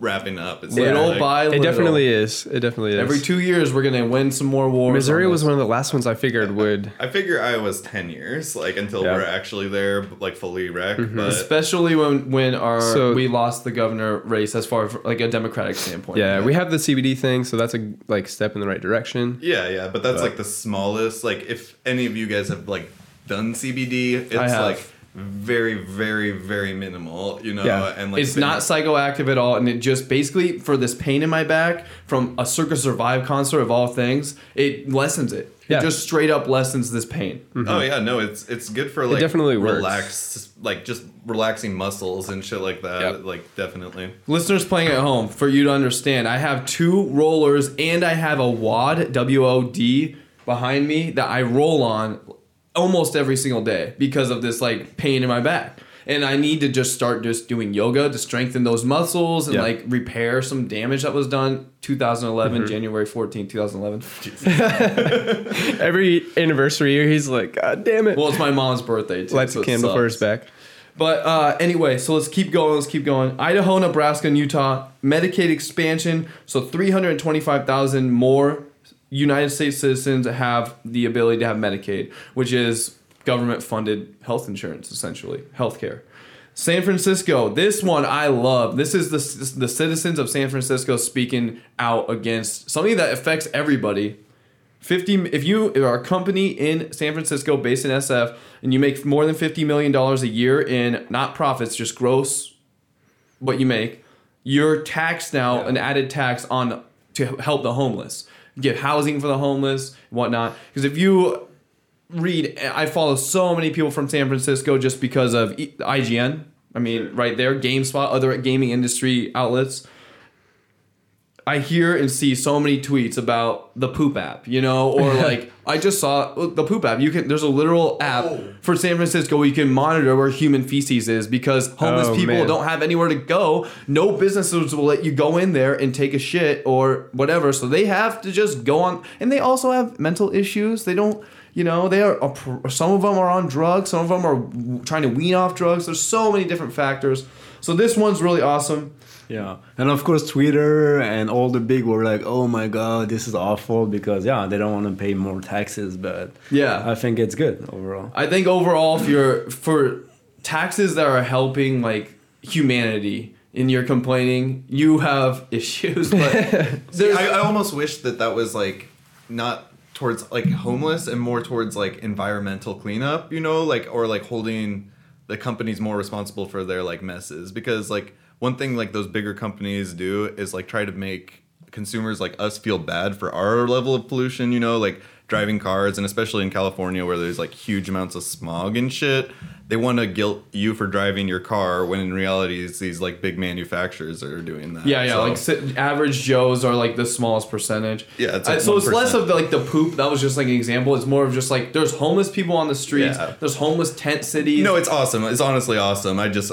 wrapping up. It's Little like, by it definitely is it definitely is Every two years, we're gonna win some more wars. missouri on was this. one of the last ones i figured would I figure Iowa's ten years, like until Yeah. we're actually there, like fully wrecked. Mm-hmm. But especially when when our So- we lost the governor race as far as like a democratic standpoint. yeah we have the cbd thing so that's a like step in the right direction yeah, yeah, but that's But- like the smallest. Like if any of you guys have like done CBD, it's I have. like very, very, very minimal. You know, Yeah. and like it's been- not psychoactive at all, and it just basically for this pain in my back from a Circa Survive concert of all things, it lessens it. Yeah. It just straight up lessens this pain. Mm-hmm. Oh yeah, no, it's it's good for like definitely works. relax, like just relaxing muscles and shit like that. Yep. Like definitely. Listeners playing at home, for you to understand, I have two rollers and I have a wad W O D behind me that I roll on almost every single day because of this like pain in my back. And I need to just start just doing yoga to strengthen those muscles and Yeah. like repair some damage that was done 2011 January 14, 2011. every anniversary year he's like god damn it Well, it's my mom's birthday too. lights so a candle for his back But uh, anyway, so let's keep going. Let's keep going. Idaho, Nebraska, and Utah Medicaid expansion. So 325,000 more United States citizens have the ability to have Medicaid, which is government funded health insurance, essentially, healthcare. San Francisco, this one I love. This is the, the citizens of San Francisco speaking out against something that affects everybody 50 if you are a company in San Francisco based in SF and you make more than 50 million dollars a year in not profits just gross what you make you're taxed now an added tax on to help the homeless get housing for the homeless whatnot. Because if you read I follow so many people from San Francisco just because of IGN I mean, right there, GameSpot, other gaming industry outlets. I hear and see so many tweets about the poop app, you know, or like I just saw the poop app. You can there's a literal app Oh. for San Francisco where you can monitor where human feces is because homeless Oh, people man. don't have anywhere to go. No businesses will let you go in there and take a shit or whatever. So they have to just go on, and they also have mental issues. They don't. You know, they are. Some of them are on drugs. Some of them are trying to wean off drugs. There's so many different factors. So this one's really awesome. Yeah, and of course Twitter and all the big were like, "Oh my god, this is awful," because yeah, they don't want to pay more taxes. But Yeah. I think it's good overall. I think overall, if you're for taxes that are helping like humanity and you're complaining, you have issues. But there's, I, I almost wish that that was like not towards like homeless and more towards like environmental cleanup, you know, like or like holding the companies more responsible for their like messes because like one thing like those bigger companies do is like try to make consumers like us feel bad for our level of pollution, you know, like driving cars and especially in California where there's like huge amounts of smog and shit. They want to guilt you for driving your car when in reality it's these like big manufacturers that are doing that. yeah, yeah, So- like si- average Joes are like the smallest percentage. Yeah, it's Uh, like so it's less of the, like the poop. That was just like an example. It's more of just like there's homeless people on the streets. Yeah. There's homeless tent cities. No, it's awesome. It's honestly awesome. I just,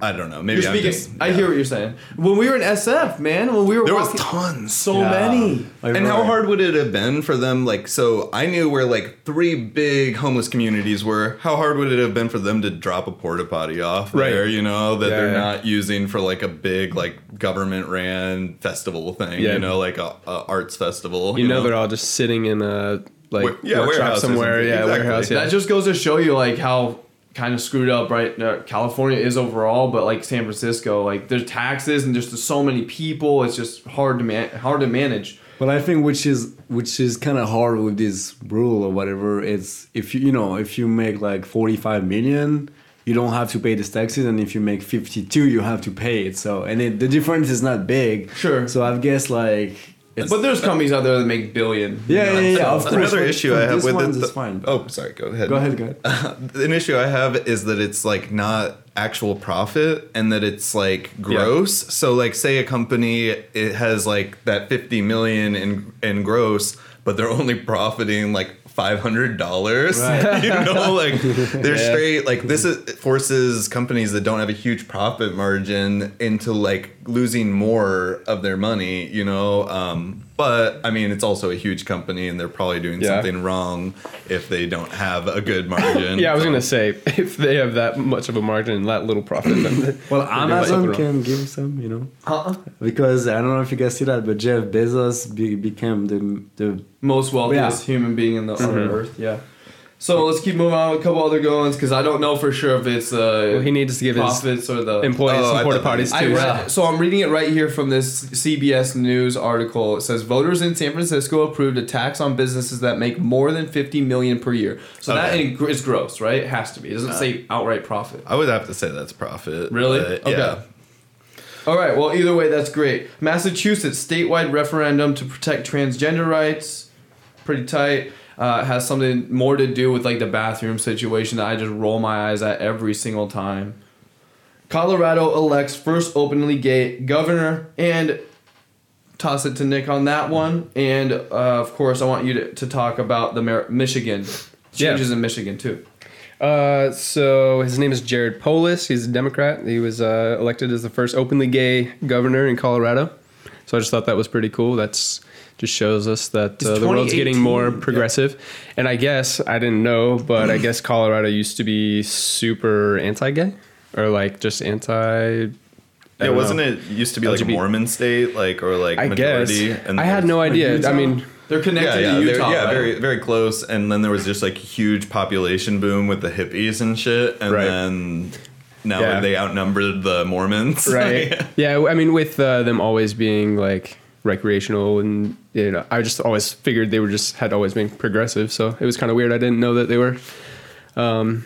I don't know. Maybe you're I'm speaking. just. I hear what you're saying. When we were in SF, man, when we were There was tons. so Yeah. many. Like, And how hard would it have been for them? Like, so I knew where like three big homeless communities were. How hard would it have been for them to drop a porta potty off Right. there? You know that they're Yeah. not using for like a big like government ran festival thing. Yeah. You know, like a, a arts festival. You know they're all just sitting in a like Ware- yeah, workshop warehouse somewhere. Yeah, Exactly. warehouse. Yeah. That just goes to show you like how kind of screwed up right uh, California is overall, but like San Francisco, like there's taxes and there's just so many people. It's just hard to man hard to manage. But I think which is which is kind of hard with this rule or whatever. It's if you you know if you make like forty five million, you don't have to pay this taxes, and if you make fifty two, you have to pay it. So and it, the difference is not big. Sure. So I guess like. It's, But there's companies out there that make billion. yeah, yeah, yeah, Of course. Another but issue I have this with ones, it. fine. Oh, sorry. Go ahead. Go ahead, go ahead. an issue I have is that it's like not actual profit and that it's like gross. So like say a company it has like that 50 million in in gross, but they're only profiting like five hundred dollars. Right. you know, like they're Yeah. straight like this is it forces companies that don't have a huge profit margin into like losing more of their money, you know. Um but I mean, it's also a huge company, and they're probably doing Yeah. something wrong if they don't have a good margin. Yeah, I was So- gonna say if they have that much of a margin and that little profit, then Well, they're doing Amazon something wrong. can give some, you know, Uh-uh. because I don't know if you guys see that, but Jeff Bezos be, became the the Most wealthiest human being in the on earth. Yeah. So let's keep moving on with a couple other goings because I don't know for sure if it's uh, Well, he needs to give his profits or the employees Oh, I some porta potties I too. read, so I'm reading it right here from this CBS News article. It says voters in San Francisco approved a tax on businesses that make more than 50 million per year. So that Okay. in- is gross, right? It has to be. It doesn't say outright profit. I would have to say that's profit. Really? Okay. Yeah. All right. Well, either way, that's great. Massachusetts statewide referendum to protect transgender rights. Pretty tight. Uh, has something more to do with like the bathroom situation that I just roll my eyes at every single time. Colorado elects first openly gay governor, and toss it to Nick on that one. And uh, of course, I want you to, to talk about the Mar- Michigan Yeah. changes in Michigan too. Uh, so his name is Jared Polis. He's a Democrat. He was uh, elected as the first openly gay governor in Colorado. So I just thought that was pretty cool. That's just shows us that uh, the world's getting more 2018, progressive. And I guess I didn't know, but I guess Colorado used to be super anti-gay or like just anti. I Yeah, don't wasn't know. it used to be like a Mormon state, like or like I guess majority? I had no idea. I mean, They're connected yeah, yeah, to they're- Utah. yeah, right? very very close. And then there was just like huge population boom with the hippies and shit, and Right. then now Yeah. they outnumbered the Mormons, right yeah i mean with uh, them always being like recreational and you know i just always figured they were just had always been progressive so it was kind of weird i didn't know that they were um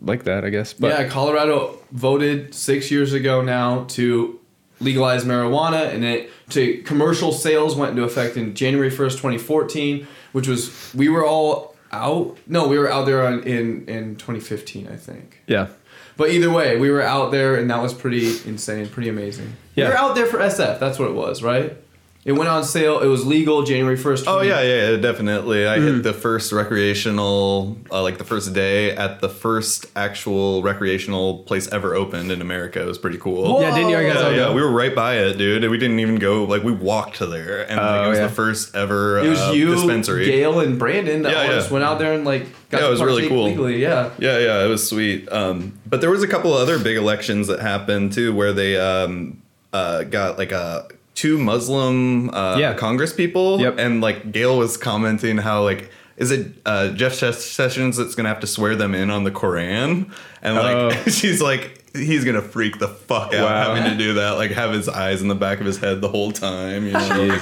like that i guess but yeah, Colorado voted six years ago now to legalize marijuana, and it to commercial sales went into effect in January first, twenty fourteen, which was we were all out. No, we were out there on, in in twenty fifteen, I think. yeah But either way, we were out there, and that was pretty insane, pretty amazing. Yeah. We were out there for SF. That's what it was, right? It went on sale. It was legal January first. Oh yeah, yeah, yeah, definitely. I hit the first recreational, uh, like the first day at the first actual recreational place ever opened in America. It was pretty cool. Whoa. Yeah, didn't you guys Yeah, yeah, we were right by it, dude. and We didn't even go. Like we walked to there, and like, Oh, it was yeah. the first ever It was uh, you, dispensary. Gail, and Brandon that Yeah, all yeah. just went out there and like got Yeah, it was really cool. legally. Yeah. Yeah, yeah, it was sweet. Um, but there was a couple other big elections that happened too, where they um, uh, got like a two Muslim uh, Yeah. Congress people, Yep. and like Gail was commenting how like. Is it uh, Jeff Sessions that's gonna have to swear them in on the Koran? And like, Oh. she's like, he's gonna freak the fuck out Wow. having to do that. Like, have his eyes in the back of his head the whole time. You know?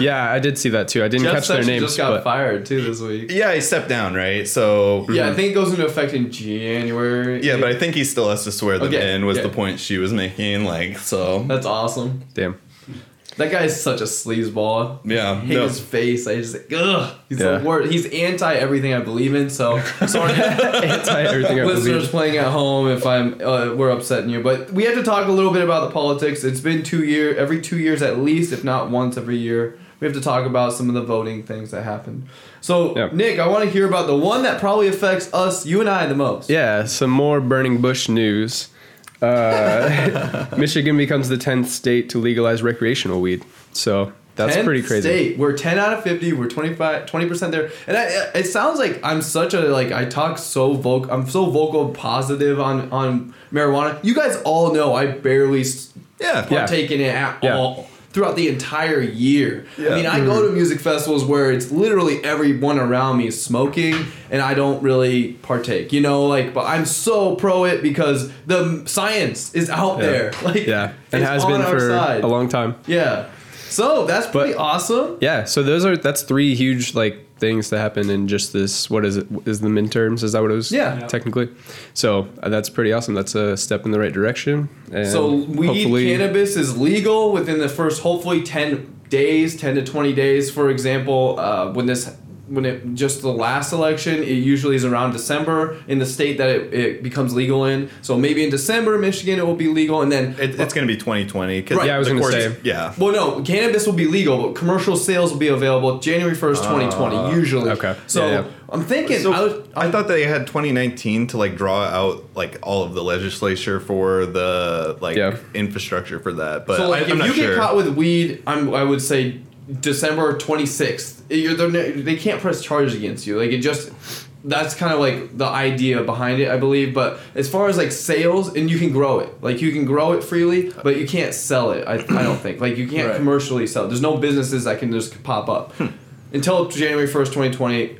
Yeah, I did see that too. I didn't Jeff catch their Sessions names, just got but fired too this week. yeah, he stepped down, right? So Yeah, I think it goes into effect in January. yeah, but I think he still has to swear them Okay, in. Was yeah. the point she was making? Like, so that's awesome. damn. That guy is such a sleazeball. Yeah, I hate no. his face. I just ugh. He's Yeah. the worst. He's anti everything I believe in. So sorry, Anti everything I believe in. listeners believe. playing at home if I'm uh, we're upsetting you. But we have to talk a little bit about the politics. It's been two year, every two years at least, if not once every year. We have to talk about some of the voting things that happened. So Yeah. Nick, I want to hear about the one that probably affects us, you and I, the most. Yeah, some more burning bush news. Uh, Michigan becomes the 10th state to legalize recreational weed. So that's pretty crazy. State. We're 10 out of 50. We're 25, 20% there. And I, it sounds like I'm such a, like, I talk so vocal, I'm so vocal positive on, on marijuana. You guys all know I barely yeah, Yeah. in it at Yeah. all throughout the entire year. I mean, I go to music festivals where it's literally everyone around me is smoking and I don't really partake, you know, like, but I'm so pro it because the science is out Yeah. there. Like, Yeah, it has been for side. a long time. Yeah. So that's pretty But- awesome. Yeah, so those are that's three huge like things that happen in just this. What is it? Is the midterms? Is that what it was? Yeah. Yeah. technically. So uh, that's pretty awesome. That's a step in the right direction. And So weed cannabis is legal within the first hopefully ten days, ten to twenty days. For example, uh, when this when it just the last election, it usually is around December in the state that it, it becomes legal in. So maybe in December, Michigan, it will be legal, and then It, it's going to be 2020. 'cause Right. Yeah, I was gonna say. Yeah. well, no, cannabis will be legal, but commercial sales will be available January first, uh, twenty twenty. Usually, okay. So Yeah, yeah. I'm thinking, So I was, I thought they had 2019 to like draw out like all of the legislature for the like Yeah. infrastructure for that, but so like I, am if not you sure. get caught with weed, I'm I would say December 26th. You're, they're they can't press charges against you. Like it just that's kind of like the idea behind it, I believe. But as far as like sales, and you can grow it, like you can grow it freely, but you can't sell it. I, I don't think like you can't Right. commercially sell. it. There's no businesses that can just pop up hmm. until January 1st, 2020.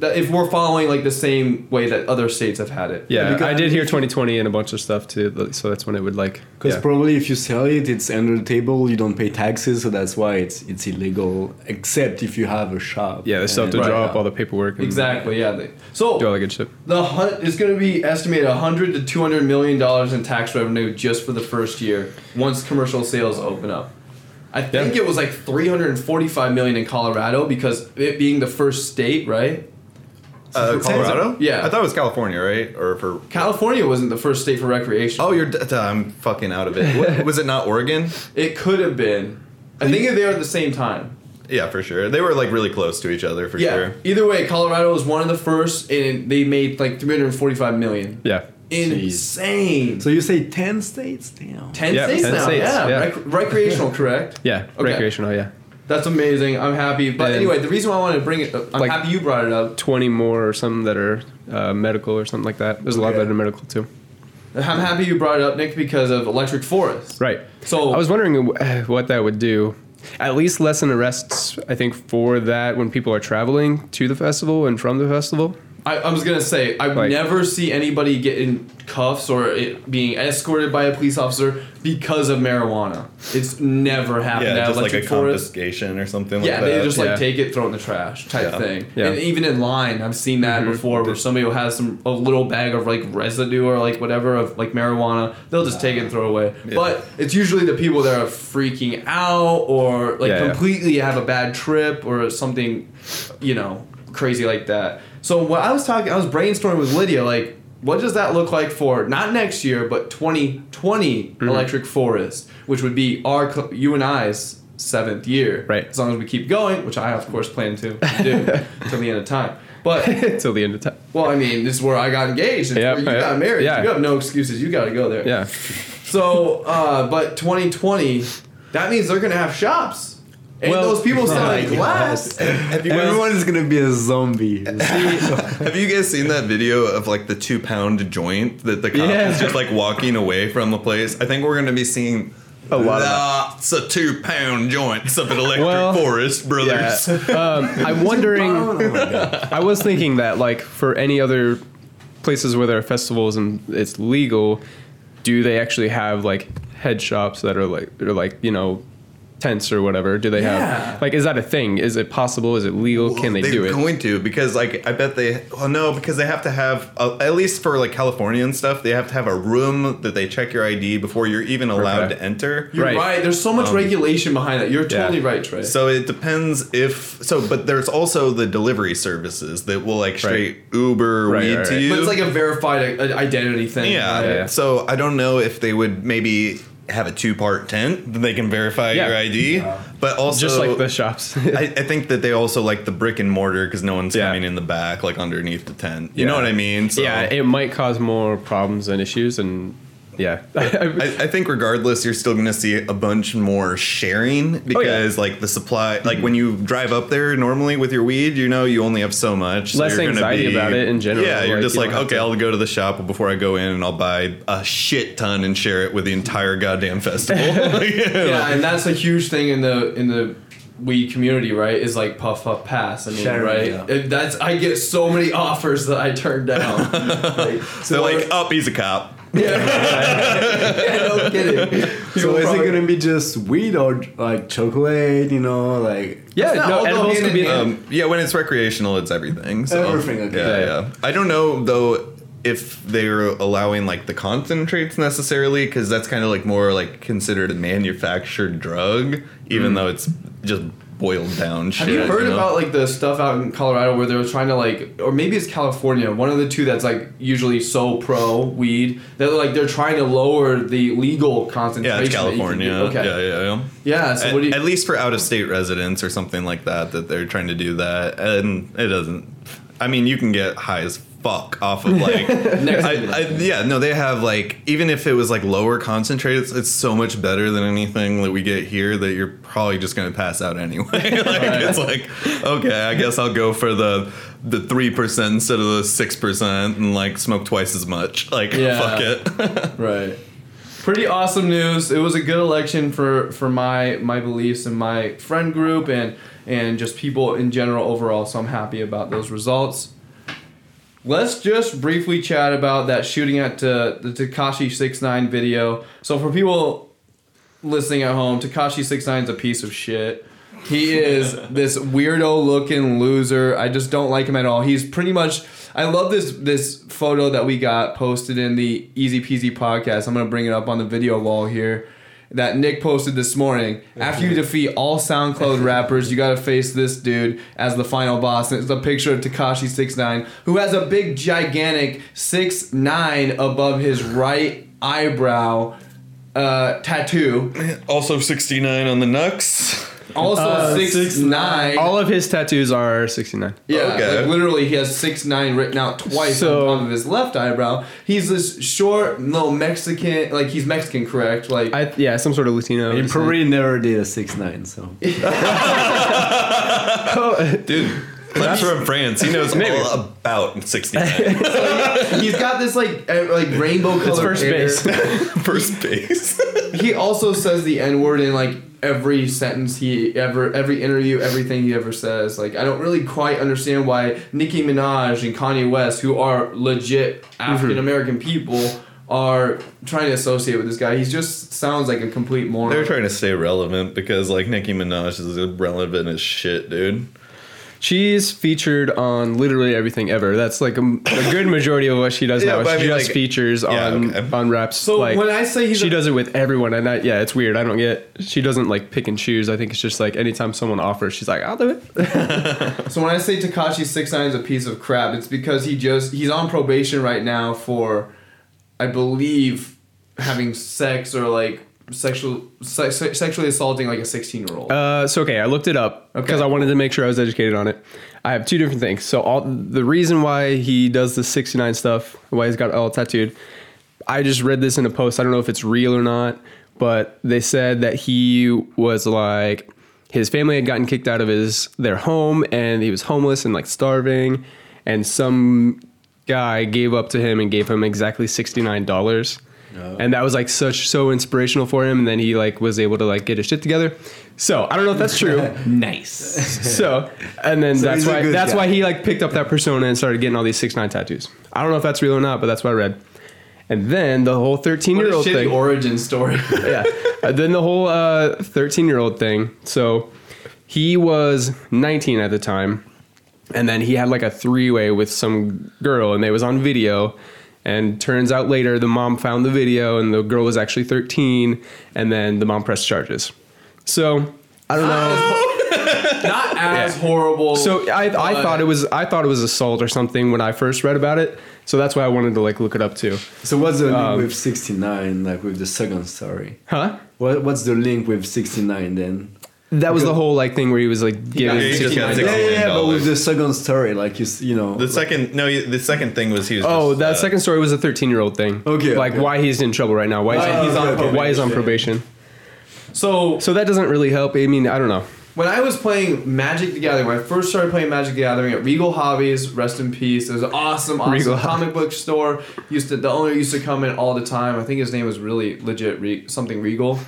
That if we're following like the same way that other states have had it. Yeah, because I did hear 2020 and a bunch of stuff too. So that's when it would like. Because yeah. probably if you sell it, it's under the table. You don't pay taxes, so that's why it's it's illegal. Except if you have a shop. yeah, they still have to And- draw Right. up all the paperwork. And Exactly. Yeah. They, so Do all the good shit. The hun- is going to be estimated 100 to 200 million dollars in tax revenue just for the first year once commercial sales open up. I think Yeah. it was like 345 million in Colorado because it being the first state, right? Uh, Colorado? Yeah. I thought it was California, right? Or for California wasn't the first state for recreation. oh, you're. D- I'm fucking out of it. What, was it not Oregon? It could have been. I think they were at the same time. Yeah, for sure. They were like really close to each other for yeah. sure. Either way, Colorado was one of the first, and they made like 345 million. Yeah. Insane. So you say ten states? Damn. 10 Yeah, states 10 now. states, yeah. yeah. Rec- recreational, correct? Yeah. Okay. Recreational. Yeah. That's amazing. I'm happy. But And- anyway, the reason why I wanted to bring it, I'm Like- happy you brought it up. 20 more or some that are uh, medical or something like that. There's a lot Okay. that in medical too. I'm happy you brought it up, Nick, because of Electric Forest. Right. So I was wondering what that would do. At least lessen arrests, I think, for that when people are traveling to the festival and from the festival. I, I was gonna say I Like- never see anybody get in cuffs or it being escorted by a police officer because of marijuana. It's never happened Yeah, just like a Forest. confiscation or something Yeah, like that. they just like Yeah. take it, throw it in the trash type Yeah. thing. Yeah. And even in line, I've seen that Mhm. before, where somebody will have some a little bag of like residue or like whatever of like marijuana. They'll just take it and throw it away. Yeah. But it's usually the people that are freaking out or like completely have a bad trip or something, you know, crazy like that. So what I was talking, I was brainstorming with Lydia, like what does that look like for not next year, but 2020 Mm-hmm. Electric Forest, which would be our you and I's seventh year, Right. As long as we keep going, which I of course plan to do till the end of time. But Till the end of time. well, I mean, this is where I got engaged. It's Yeah, you yeah, got married. yeah. You have no excuses. You got to go there. Yeah. So, uh, but 2020, that means they're gonna have shops. And Well- those people selling my glass. Have you guys, Everyone is gonna be a zombie. have you guys seen that video of like the two pound joint that the cop Yeah. is just like walking away from the place? I think we're gonna be seeing A lot of that. lots of two pound joints up at Electric Well, Forest, brothers. Yeah. Um, I'm wondering. oh. I was thinking that, like, for any other places where there are festivals and it's legal, do they actually have like head shops that are like, or like you know, tents or whatever? Do they Yeah. have like, is that a thing? Is it possible? Is it legal? Can they They're do it? going to because like I bet they well no because they have to have uh, at least for like California and stuff they have to have a room that they check your ID before you're even allowed Okay. to enter. You're right. Right. There's so much regulation behind that. You're totally Yeah. right, Trey. So it depends if so, but there's also the delivery services that will like straight Uber Right, weed right, to you. but it's like a verified uh, identity thing. yeah. right? yeah. So I don't know if they would maybe have a two part tent that they can verify Yeah. your ID, but also Just like the shops. I, I think that they also like the brick and mortar because no one's Yeah. coming in the back like underneath the tent. You know what I mean? So yeah, it might cause more problems and issues, and yeah, I, I think regardless, you're still going to see a bunch more sharing oh, because like the supply, like when you drive up there normally with your weed, you know you only have so much. so Less you're gonna anxiety about it in general, Yeah, you're like, just you like, okay, to- I'll go to the shop before I go in and I'll buy a shit ton and share it with the entire goddamn festival. Yeah, and that's a huge thing in the in the weed community, right? Is like puff puff pass. I mean, Sharing, right? yeah. It- that's I get so many offers that I turn down. like, So like, oh, he's a cop. Yeah, no kidding. So is it gonna be just weed or like chocolate? You know, like yeah, no, edibles could be. Um, yeah, when it's recreational, it's everything. So. Everything, okay. Yeah, Yeah. yeah. I don't know though if they're allowing like the concentrates necessarily, because that's kind of like more like considered a manufactured drug, even though it's just boiled down shit. Have you heard know? about like the stuff out in Colorado where they were trying to like, or maybe it's California, one of the two that's like usually so pro weed that like they're trying to lower the legal concentration. Yeah, it's you California. Okay. Yeah, yeah, yeah. Yeah. So at, what do you? at least for out of state residents or something like that, that they're trying to do that, and it doesn't. I mean, you can get high as fuck off of like. Next I. I, yeah, no, they have like even if it was like lower concentrated, it's, it's so much better than anything that we get here that you're probably just gonna pass out anyway. like it's like okay, I guess I'll go for the the three percent instead of the six percent and like smoke twice as much. Like Yeah. fuck it. Right. Pretty awesome news. It was a good election for for my my beliefs and my friend group and and just people in general overall. So I'm happy about those results. Let's just briefly chat about that shooting at uh, the Tekashi 69 video. So for people listening at home, Tekashi 69 is a piece of shit. He is this weirdo looking loser. I just don't like him at all. He's pretty much I love this this photo that we got posted in the Easy Peasy podcast. I'm gonna bring it up on the video wall here. That Nick posted this morning. After you defeat all SoundCloud rappers, you gotta face this dude as the final boss. And it's a picture of Tekashi 69 who has a big gigantic 6'9 above his right eyebrow uh, tattoo. also sixty nine on the Nux. Also Uh, six nine. All of his tattoos are 69. yeah, Okay. like literally, he has six nine written out twice So- on top of his left eyebrow. He's this short, little Mexican. Like he's Mexican, correct? Like I yeah, some sort of Latino. he descent. probably never did a six nine. So Dude, Clem's from France. He knows Maybe. all about 69. he's got this like uh, like rainbow It's color first hair. base. First base. He also says the n word in like every sentence he ever, every interview, everything he ever says. Like I don't really quite understand why Nicki Minaj and Kanye West, who are legit mm-hmm. African American people, are trying to associate with this guy. He just sounds like a complete moron. They're trying to stay relevant because like Nicki Minaj is irrelevant as shit, dude. She's featured on literally everything ever. That's like a, a good majority of what she does Yeah, now. but I She mean, just like- features yeah, on okay. on raps. So like, when I say he's she a- does it with everyone, and I, yeah, it's weird. I don't get. She doesn't like pick and choose. I think it's just like anytime someone offers, she's like, I'll do it. So when I say Tekashi Six Nine is a piece of crap, it's because he just he's on probation right now for, I believe, having sex or like sexual sex, sexually assaulting like a sixteen year old. Uh, so okay, I looked it up because Okay. I wanted to make sure I was educated on it. I have two different things. So all the reason why he does the 69 stuff, why he's got all tattooed, I just read this in a post. I don't know if it's real or not, but they said that he was like his family had gotten kicked out of his their home and he was homeless and like starving and some guy gave up to him and gave him exactly $69 and that was like such so inspirational for him and then he like was able to like get his shit together so i don't know if that's true nice. so and then So that's why that's guy. why he like picked up that persona and started getting all these six nine tattoos i don't know if that's real or not but that's what i read and then the whole 13 year old thing origin story. yeah. And then the whole uh, 13 year old thing. So he was 19 at the time. And then he had like a three way with some girl, and they was on video. And turns out later, the mom found the video, and the girl was actually 13. And then the mom pressed charges. So I don't know. Not as Yeah. horrible. So I, I thought it was I thought it was assault or something when I first read about it. So that's why I wanted to like look it up too. So what's the link Um, with 69, like with the second story? Huh? What What's the link with 69 then? That was the whole like thing where he was like giving. he just got $69. $69. Yeah, yeah, yeah, but $69. with the second story, like you, s- you know. The second, no, the second thing was he was. Oh, just, that uh, second story was a 13 year old thing. Okay, Like okay. why he's in trouble right now. Why Why he's, he's on on, why he's on probation. probation. so So that doesn't really help. I mean, I don't know. when I was playing Magic the Gathering, when I first started playing Magic the Gathering at Regal Hobbies, rest in peace. It was an awesome, awesome Regal comic book store. Used to the owner used to come in all the time. I think his name was really legit, Re, something Regal,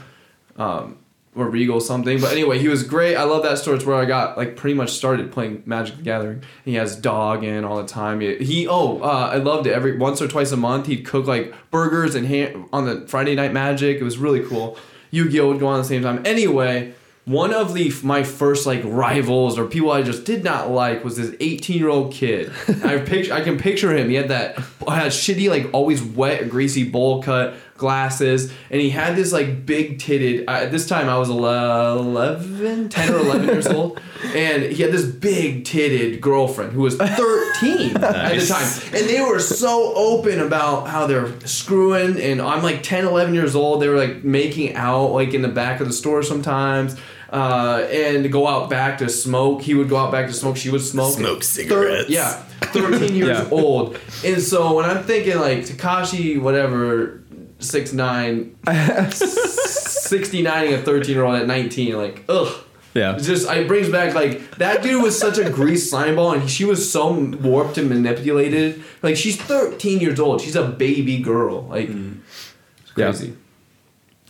um, or Regal something. But anyway, he was great. I love that store. It's where I got like pretty much started playing Magic the Gathering. He has dog in all the time. He, he oh, uh, I loved it. Every once or twice a month, he'd cook like burgers and ham on the Friday Night Magic. It was really cool. Yu-Gi-Oh would go on at the same time. Anyway, one of the my first like rivals or people I just did not like was this 18 year old kid. I picture I can picture him. He had that had shitty like always wet greasy bowl cut glasses and he had this like big titted uh, at this time I was 11 10 or 11 years old and he had this big titted girlfriend who was 13 at the time and they were so open about how they're screwing and I'm like 10 11 years old they were like making out like in the back of the store sometimes uh, and go out back to smoke he would go out back to smoke she would smoke Smoke Thir- cigarettes. yeah 13 years Yeah. old and so when I'm thinking like Tekashi whatever six nine 69 a 13 year old at 19 like ugh. Yeah. it's just it brings back like that dude was such a grease slime ball and she was so warped and manipulated. Like she's 13 years old. She's a baby girl. Like mm. it's Yeah.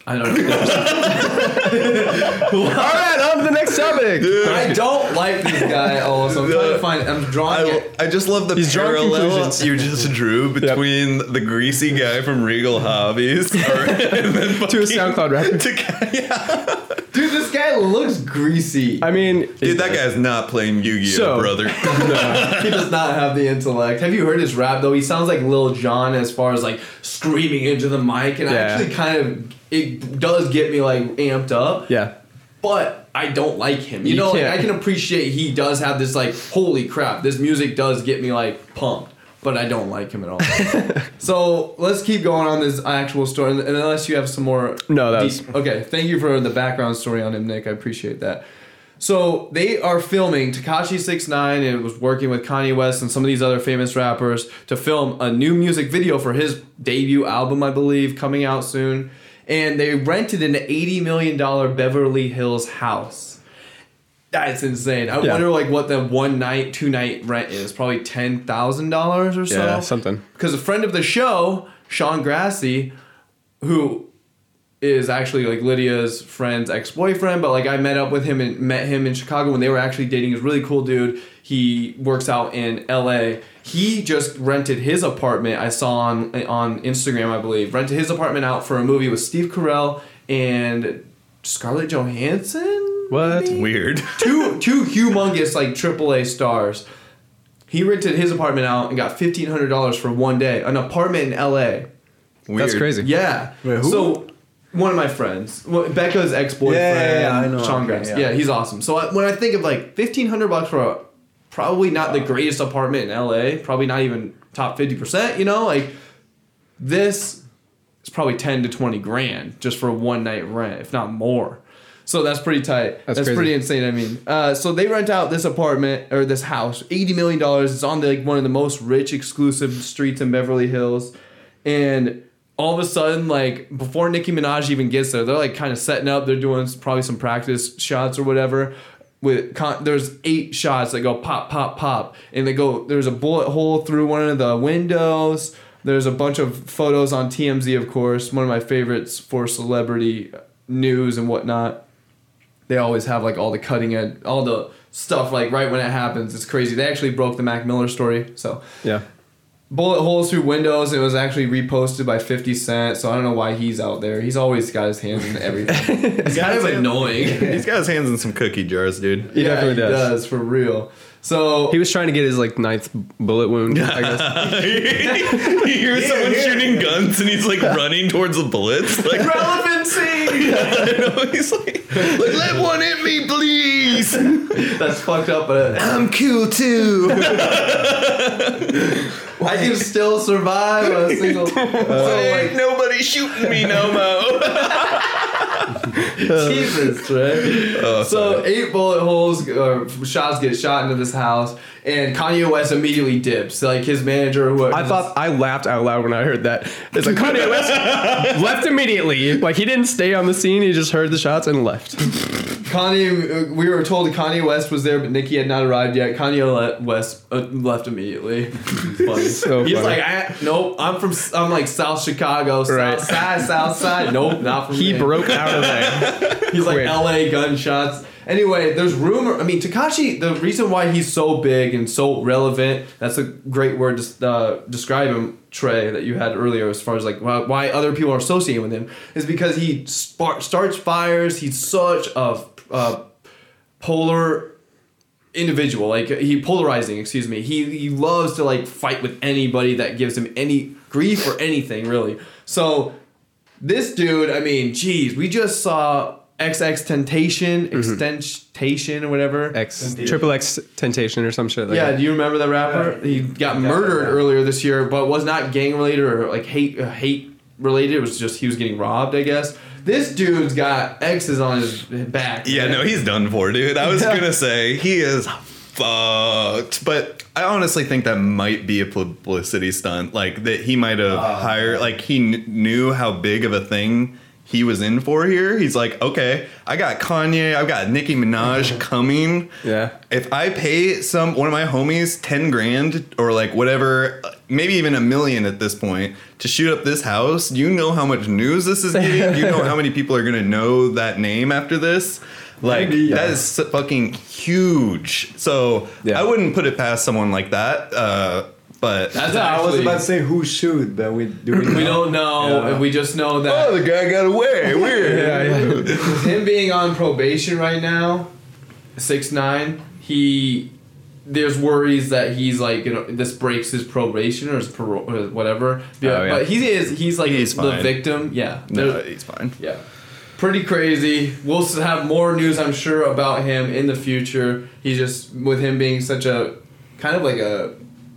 Crazy I don't know. All right, on to the next topic. I don't like this guy. Also, I'm trying to find. I'm drawing I, it. I just love the He's drawing parallel conclusions. you just drew between the greasy guy from Regal Hobbies or, and then To a fucking- SoundCloud rapper. to- yeah. Dude, this guy looks greasy. I mean, Dude, that guy's not playing Yu-Gi-Oh, So- brother. he does not have the intellect. Have you heard his rap though? He sounds like Lil Jon as far as like screaming into the mic, and I Yeah. actually kind of it does get me like amped up. yeah. But I don't like him. You, You know, like, I can appreciate he does have this like holy crap. This music does get me like pumped. But I don't like him at all. so let's keep going on this actual story, and unless you have some more. No, that's deep- okay. Thank you for the background story on him, Nick. I appreciate that. So they are filming Tekashi 69 and was working with Kanye West and some of these other famous rappers to film a new music video for his debut album, I believe, coming out soon. And they rented an $80 million Beverly Hills house. That's insane. I Yeah. wonder like what the one night, two night rent is. Probably ten thousand dollars or so. Yeah, something. Because a friend of the show, Sean Grassy, who is actually like Lydia's friend's ex boyfriend, but like I met up with him and met him in Chicago when they were actually dating. He's a really cool dude. He works out in L.A. He just rented his apartment. I saw on on Instagram, I believe, rented his apartment out for a movie with Steve Carell and Scarlett Johansson. What? Weird. two two humongous like AAA stars. He rented his apartment out and got fifteen hundred dollars for one day. An apartment in L.A. Weird. That's crazy. Yeah. Wait, who? So one of my friends, well, Becca's ex boyfriend, Yeah, yeah, yeah, I know. Sean Okay, Grimes. yeah. Yeah. he's awesome. So I, when I think of like fifteen hundred bucks for a probably not the greatest apartment in L.A., probably not even top fifty percent. You know, like this is probably ten to twenty grand just for one night rent, if not more. So that's pretty tight. That's That's, pretty insane. I mean, uh, so they rent out this apartment or this house, eighty million dollars. It's on the, like one of the most rich, exclusive streets in Beverly Hills, and all of a sudden, like before Nicki Minaj even gets there, they're like kind of setting up. They're doing probably some practice shots or whatever. With con- there's eight shots that go pop, pop, pop, and they go. There's a bullet hole through one of the windows. There's a bunch of photos on TMZ, of course, one of my favorites for celebrity news and whatnot they always have like all the cutting edge, all the stuff like right when it happens. It's crazy. They actually broke the Mac Miller story. So Yeah. Bullet holes through windows. It was actually reposted by Fifty Cent. So I don't know why he's out there. He's always got his hands in everything. it's kind of annoying. He's got his hands in some cookie jars, dude. He definitely he does. does for real. So He was trying to get his like ninth bullet wound. I guess. he hears someone shooting guns and he's like running towards the bullets. Like, relevancy. I know, he's like, like, let one hit me, please. That's fucked up, but I'm cool too. I can still survive a single. so Ain't like, nobody shooting me no more. Jesus, right? Oh, so eight bullet holes or shots get shot into this house, and Kanye West immediately dips. Like his manager, who I thought I laughed out loud when I heard that. It's like Kanye West left immediately. Like he didn't stay on the scene. He just heard the shots and left. Kanye. We were told Kanye West was there, but Nicki had not arrived yet. Kanye West uh, left immediately. He's funny. like, I, nope. I'm from. I'm like South Chicago, Right. South Side, South Side. Nope, not from He me. broke out of there. He's like LA gunshots. Anyway, there's rumor. I mean, Tekashi. The reason why he's so big and so relevant. That's a great word to uh, describe him. Trey, that you had earlier, as far as like why, why other people are associating with him, is because he spark, starts fires. He's such a uh, polar individual like he polarizing excuse me. He he loves to like fight with anybody that gives him any grief or anything really. So this dude i mean geez we just saw xx temptation extentation or whatever. X triple X temptation or some shit. Like yeah that. do you remember that rapper? He got murdered earlier this year but was not gang related or like hate uh, hate related it was just he was getting robbed i guess this dude's got x's on his back Yeah, man. no, he's done for, dude. I was gonna say he is fucked, but I honestly think that might be a publicity stunt. Like that he might have ah. hired, like he kn- knew how big of a thing he was in for here. He's like, okay, I got Kanye, I've got Nicki Minaj coming. Yeah. If I pay some one of my homies ten grand or like whatever, maybe even a million at this point to shoot up this house, you know how much news this is getting. you know how many people are gonna know that name after this. Like Maybe, yeah. is fucking huge. So Yeah. I wouldn't put it past someone like that. Uh, but that's Yeah, I was about to say who should, but we do we, we don't know Yeah. we just know that oh, the guy got away. Weird. Yeah, yeah. him being on probation right now, six nine, he there's worries that he's like you know this breaks his probation or his parole or whatever. Yeah, Oh, yeah. but he is he's like He's the fine. victim. Yeah, No, he's fine. yeah. Pretty crazy. We'll have more news, I'm sure, about him in the future. He's just with him being such a kind of like a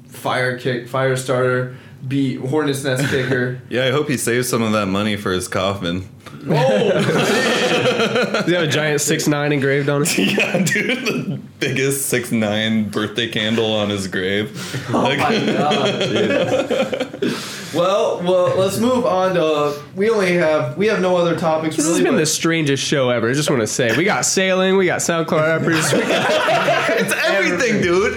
fire kick, fire starter, beat hornet's nest kicker. Yeah, I hope he saves some of that money for his coffin. oh, Does he have a giant six nine engraved on it? yeah, dude, the biggest six nine birthday candle on his grave. Like- oh my god. Well, well, let's move on to. We only have we have no other topics. This has been the strangest show ever. I just want to say we got sailing, we got SoundCloud rappers, we got it's everything, dude.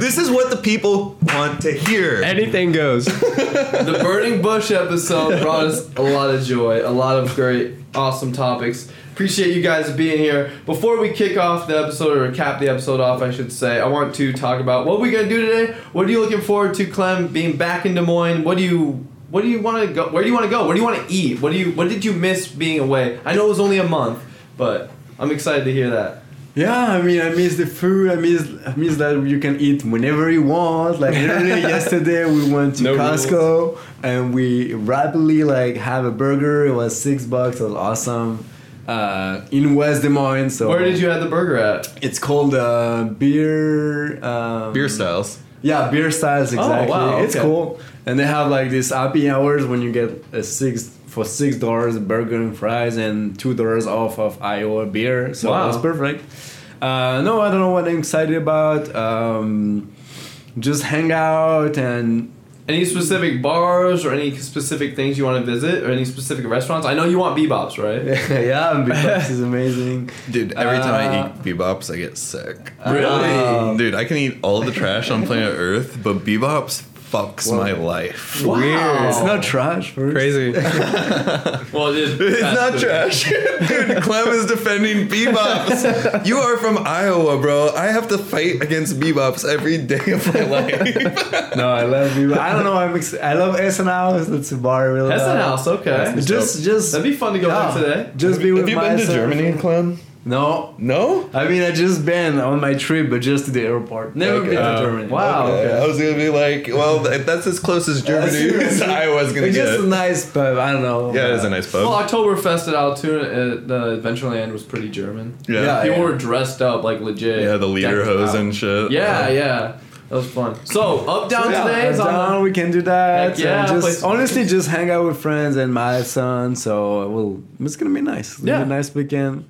This is what the people want to hear. anything goes. the burning bush episode brought us a lot of joy, a lot of great, awesome topics. Appreciate you guys being here. Before we kick off the episode or cap the episode off, I should say, I want to talk about what we're gonna do today. What are you looking forward to, Clem? Being back in Des Moines. What do you what do you want to go? Where do you want to go? Where do you want to eat? What do you what did you miss being away? I know it was only a month, but I'm excited to hear that. Yeah, I mean, I miss the food. I miss, I miss that you can eat whenever you want. Like literally yesterday, we went to No Costco and we rapidly like have a burger. It was six bucks. It was awesome. Uh, in West Des Moines. So Where did you have the burger at? It's called uh, beer. Um, Beer styles. Yeah, beer styles exactly. Oh, wow, It's okay. cool, and they have like these happy hours when you get a six for six dollars burger and fries and two dollars off of Iowa beer. So Wow. that's perfect. Uh, no, I don't know what I'm excited about. Um, just hang out and Any specific bars or any specific things you want to visit or any specific restaurants? I know you want bebops, right? yeah, Bebops is amazing. Dude, every time I Uh, eat bebops, I get sick. Really? Dude, I can eat all the trash on planet Earth, but bebops fucks my life. Wow. It's not trash. First. Crazy. Well, it is. It's not food. trash. Dude, Clem is defending bebops. You are from Iowa, bro. I have to fight against bebops every day of my life. No, I love Bebops. I don't know. I'm ex- I love Essen House. That's a bar. I really Hessen love. House, okay. Just, just That'd be fun to go yeah, there today. Just be with have you been to myself. Germany, Clem? No, No? I mean I just been on my trip, but just to the airport. Never Okay. been to Oh, Germany. wow. Okay, okay. I was gonna be like, well, that's as close as Germany as Iowa's gonna It's get. just a nice pub. I don't know. yeah, it is a nice pub. Well, Oktoberfest at Altoona at uh, the Adventureland was pretty German. yeah. yeah. People were dressed up like legit. Yeah, the leader decked and shit. Yeah, yeah. That was fun. So, up, down So, yeah, today is down, we can do that. Heck yeah, just honestly, games. just hang out with friends and my son. So we'll, it's gonna be nice. It's gonna Yeah. be a nice weekend.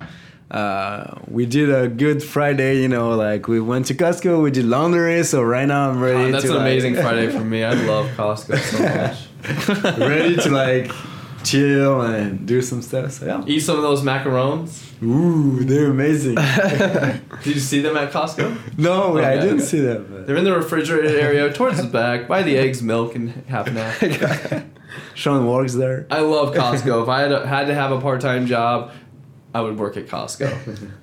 Uh, we did a good Friday. You know, like we went to Costco. We did laundry. So right now I'm ready. God, that's to, an like- amazing Friday for me. I love Costco so much. ready to like chill and do some stuff. So yeah. Eat some of those macarons. Ooh, they're amazing. Did you see them at Costco? no, I didn't see them. But They're in the refrigerated area towards the back. Buy the eggs, milk, and half an hour. Shaun works there. I love Costco. If I had, a, had to have a part time job, I would work at Costco.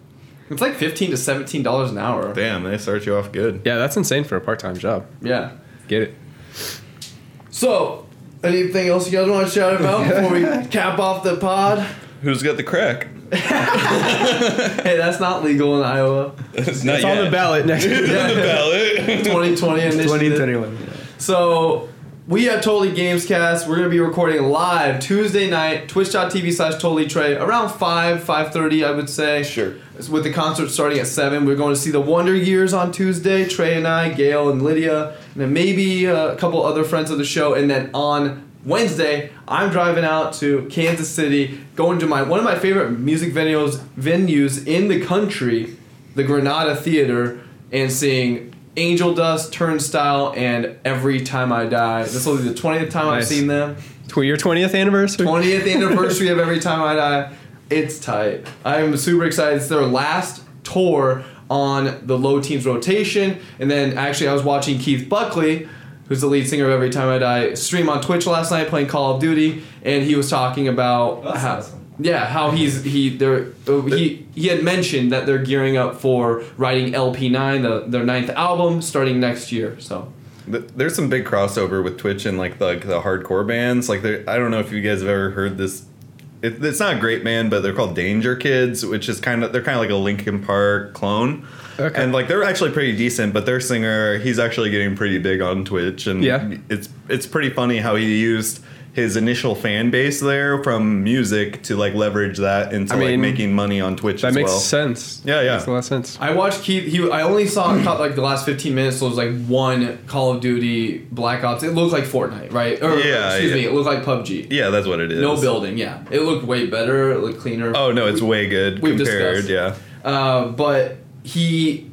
It's like fifteen to seventeen dollars an hour. Damn, they start you off good. Yeah, that's insane for a part-time job. Yeah. Get it? So, anything else you guys want to shout about before we cap off the pod? Who's got the crack? Hey, that's not legal in Iowa. It's not It's on the ballot next It's year. on the ballot. 2020 initiative. 2021. So we at Totally Gamescast. We're gonna be recording live Tuesday night, twitch.tv slash totally Trey, around 5, 5.30 I would say. Sure. With the concert starting at 7. We're going to see the Wonder Years on Tuesday, Trey and I, Gail and Lydia, and then maybe uh, a couple other friends of the show. And then on Wednesday, I'm driving out to Kansas City, going to my one of my favorite music venues venues in the country, the Granada Theater, and seeing Angel Dust, Turnstile, and Every Time I Die. This will be the 20th time I've seen them. Tw- Your 20th anniversary? 20th anniversary of Every Time I Die. It's tight. I'm super excited. It's their last tour on the Low Teens rotation. And then actually, I was watching Keith Buckley, who's the lead singer of Every Time I Die, stream on Twitch last night playing Call of Duty, and he was talking about That's how. awesome. Yeah, how he's he they're uh, he he had mentioned that they're gearing up for writing LP9, the, their ninth album, starting next year. So There's some big crossover with Twitch and like the, like the hardcore bands. Like I don't know if you guys have ever heard this. It, it's not a great band, but they're called Danger Kids, which is kind of they're kind of like a Linkin Park clone. Okay. And like they're actually pretty decent, but their singer he's actually getting pretty big on Twitch, and Yeah. it's it's pretty funny how he used his initial fan base there from music to like leverage that into I like making money on Twitch That as makes well. sense. Yeah, yeah. Makes a lot of sense. I watched Keith. He, I only saw cut like the last 15 minutes. So it was like one Call of Duty Black Ops. It looked like Fortnite, right? Or Yeah, excuse yeah. me, it looked like PUBG. Yeah, that's what it is. No building, yeah. It looked way better. It looked cleaner. Oh no, it's way good We've compared. discussed. Yeah. Uh, but he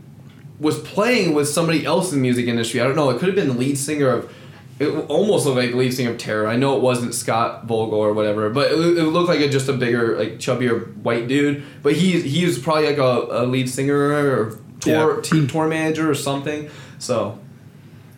was playing with somebody else in the music industry. I don't know. It could have been the lead singer of. It almost looked like lead singer of Terror. I know it wasn't Scott Vogel or whatever, but it, it looked like a, just a bigger, like chubbier white dude. But he he was probably like a, a lead singer or tour Yeah. team tour manager or something. So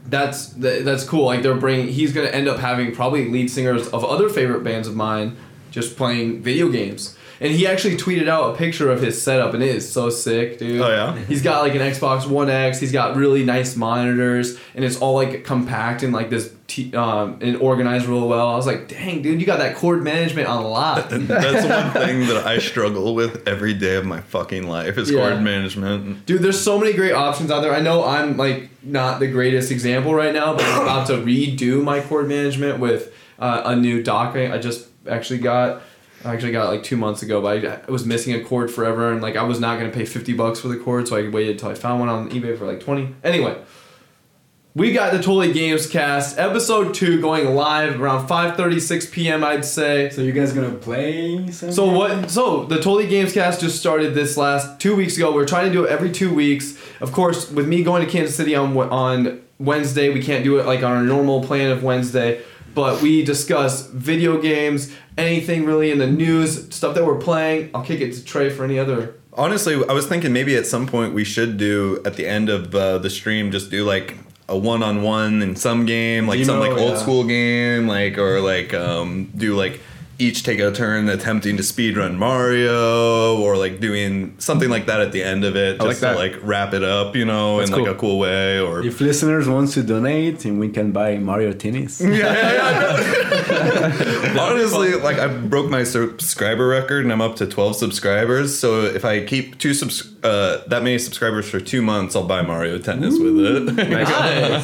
that's that's cool. Like they're bringing. He's gonna end up having probably lead singers of other favorite bands of mine, just playing video games. And he actually tweeted out a picture of his setup, and it is so sick, dude. Oh, yeah? He's got like an Xbox One X. He's got really nice monitors, and it's all like compact and like this, t- um, and organized real well. I was like, dang, dude, you got that cord management on a lot. That's one thing that I struggle with every day of my fucking life is Yeah. cord management. Dude, there's so many great options out there. I know I'm like not the greatest example right now, but I'm about to redo my cord management with uh, a new dock I I just actually got. I actually got it like two months ago, but I, I was missing a cord forever, and like I was not gonna pay fifty bucks for the cord, so I waited until I found one on eBay for like twenty. Anyway, we got the Totally Games Cast episode two going live around five thirty six p.m. I'd say. So you guys gonna play? Some So what? So the Totally Games Cast just started this last two weeks ago. We're trying to do it every two weeks. Of course, with me going to Kansas City on on Wednesday, we can't do it like on our normal plan of Wednesday. But we discuss video games, anything really in the news, stuff that we're playing. I'll kick it to Trey for any other. Honestly, I was thinking maybe at some point we should do at the end of uh, the stream just do like a one-on-one in some game, like some like old yeah. school game, like or like um, do like each take a turn attempting to speedrun Mario or like doing something like that at the end of it, just like to that. like wrap it up, you know, That's in like a cool way. Or If listeners wants to donate, and we can buy Mario Tennis. Yeah. yeah, yeah. Honestly, like I broke my subscriber record and I'm up to 12 subscribers. So if I keep two subs- uh, that many subscribers for two months, I'll buy Mario Tennis with it. Nice.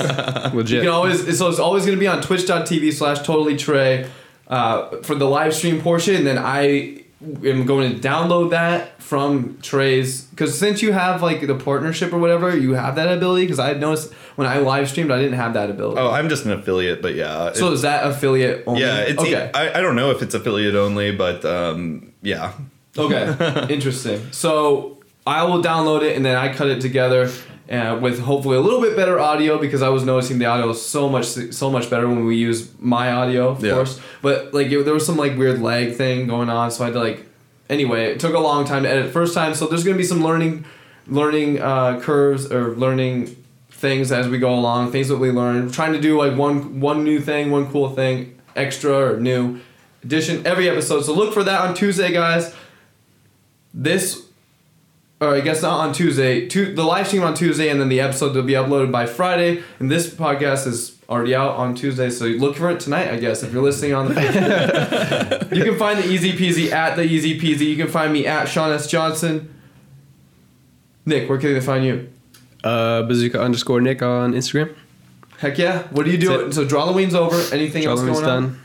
You Legit. can always so it's always going to be on twitch.tv slash totally trey uh, for the live stream portion then i am going to download that from trey's because since you have like the partnership or whatever you have that ability because i noticed when i live streamed i didn't have that ability oh, I'm just an affiliate, but yeah. so is that affiliate only? yeah, it's okay I, I don't know if it's affiliate only, but um, yeah. Okay, interesting. So I will download it and then I cut it together uh, with hopefully a little bit better audio because I was noticing the audio is so much so much better when we use my audio, of Yeah. course. But like it, there was some like weird lag thing going on, so I had to like. Anyway, it took a long time to edit first time, so there's gonna be some learning, learning uh, curves or learning things as we go along. Things that we learn, trying to do like one one new thing, one cool thing, extra or new addition every episode. So look for that on Tuesday, guys this or I guess not on Tuesday. Tu- the live stream on Tuesday, and then the episode will be uploaded by Friday. And this podcast is already out on Tuesday, so look for it tonight. I guess if you're listening on the you can find the Easy Peasy at the Easy Peasy. You can find me at Shaun S Johnson. Nick, where can they find you? Uh, bazooka underscore Nick on Instagram. Heck yeah! What do you do? So Drawloween's over. Anything else going on?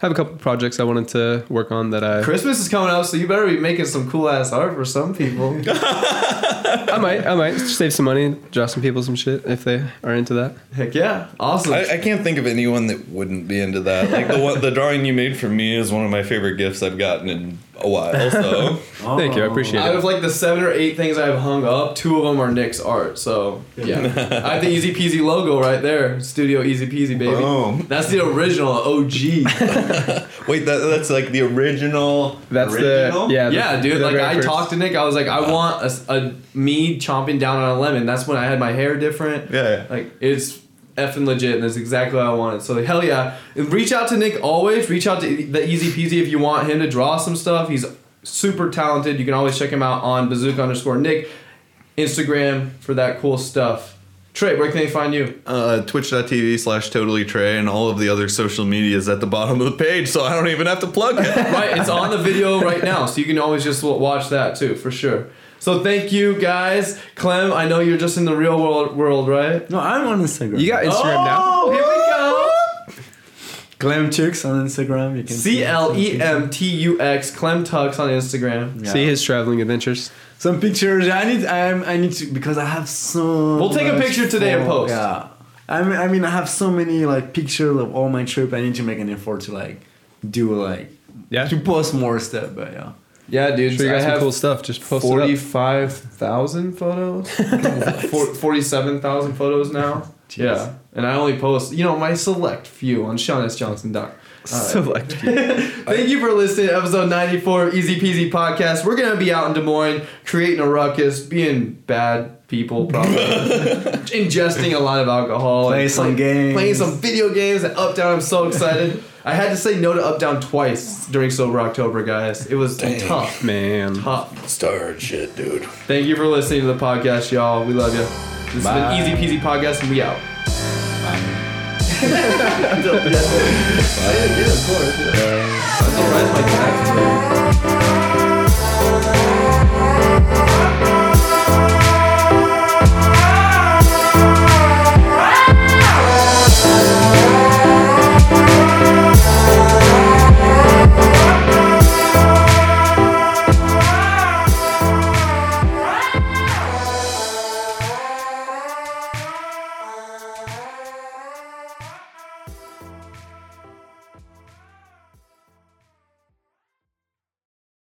Done. have a couple projects I wanted to work on that I Christmas is coming up, so you better be making some cool ass art for some people. I might I might save some money, draw some people some shit if they are into that. Heck yeah! Awesome. I, I can't think of anyone that wouldn't be into that. Like the one, the drawing you made for me is one of my favorite gifts I've gotten in a while. So Thank you, I appreciate oh. it. Out it. of like the seven or eight things I've hung up, two of them are Nick's art. So yeah, I have the Easy Peasy logo right there, Studio Easy Peasy, baby. Boom. That's the original OG. wait, that, that's like the original. That's original? the yeah the- yeah, dude. the Like very I first- talked to Nick, I was like, I want a, s- a me chomping down on a lemon. That's when I had my hair different. Yeah, yeah. Like it's effing legit, and that's exactly what I wanted. So hell yeah, reach out to Nick always. Reach out to the Easy Peasy if you want him to draw some stuff. He's super talented. You can always check him out on bazooka underscore Nick Instagram for that cool stuff. Trey, where can they find you? Uh, Twitch.tv slash totally Trey and all of the other social medias at the bottom of the page, so I don't even have to plug it. right, it's on the video right now, so you can always just watch that too, for sure. So thank you guys, Clem. I know you're just in the real world, world, right? No, I'm on Instagram. You got Instagram now. Oh, here we go. Clem Tux on Instagram. You can C L E M T U X Clem Tux on Instagram. Yeah. See his traveling adventures. some pictures. I need. I'm. I need to because I have so. We'll take a picture today and post. Yeah. I mean, I mean, I have so many like pictures of all my trip. I need to make an effort to like do like Yeah. to post more stuff. But yeah. Yeah, dude. Sure you I got some have cool stuff. Just post it up. forty-five thousand photos. For- Forty-seven thousand photos now. Yeah, and I only post, you know, my select few on ShaunSJohnson.com. Uh, select. Few. Thank you for listening to episode 94 of Easy Peasy Podcast. We're going to be out in Des Moines creating a ruckus, being bad people, probably. Ingesting a lot of alcohol. playing some games. Playing some video games and up down. I'm so excited. I had to say no to Up Down twice during Sober October, guys. It was Dang. tough. Man. Tough. Star shit, dude. Thank you for listening to the podcast, y'all. We love you. This Bye. has been Easy Peasy Podcast, and we out. Um, yeah, of course. Yeah. That's all right, like that.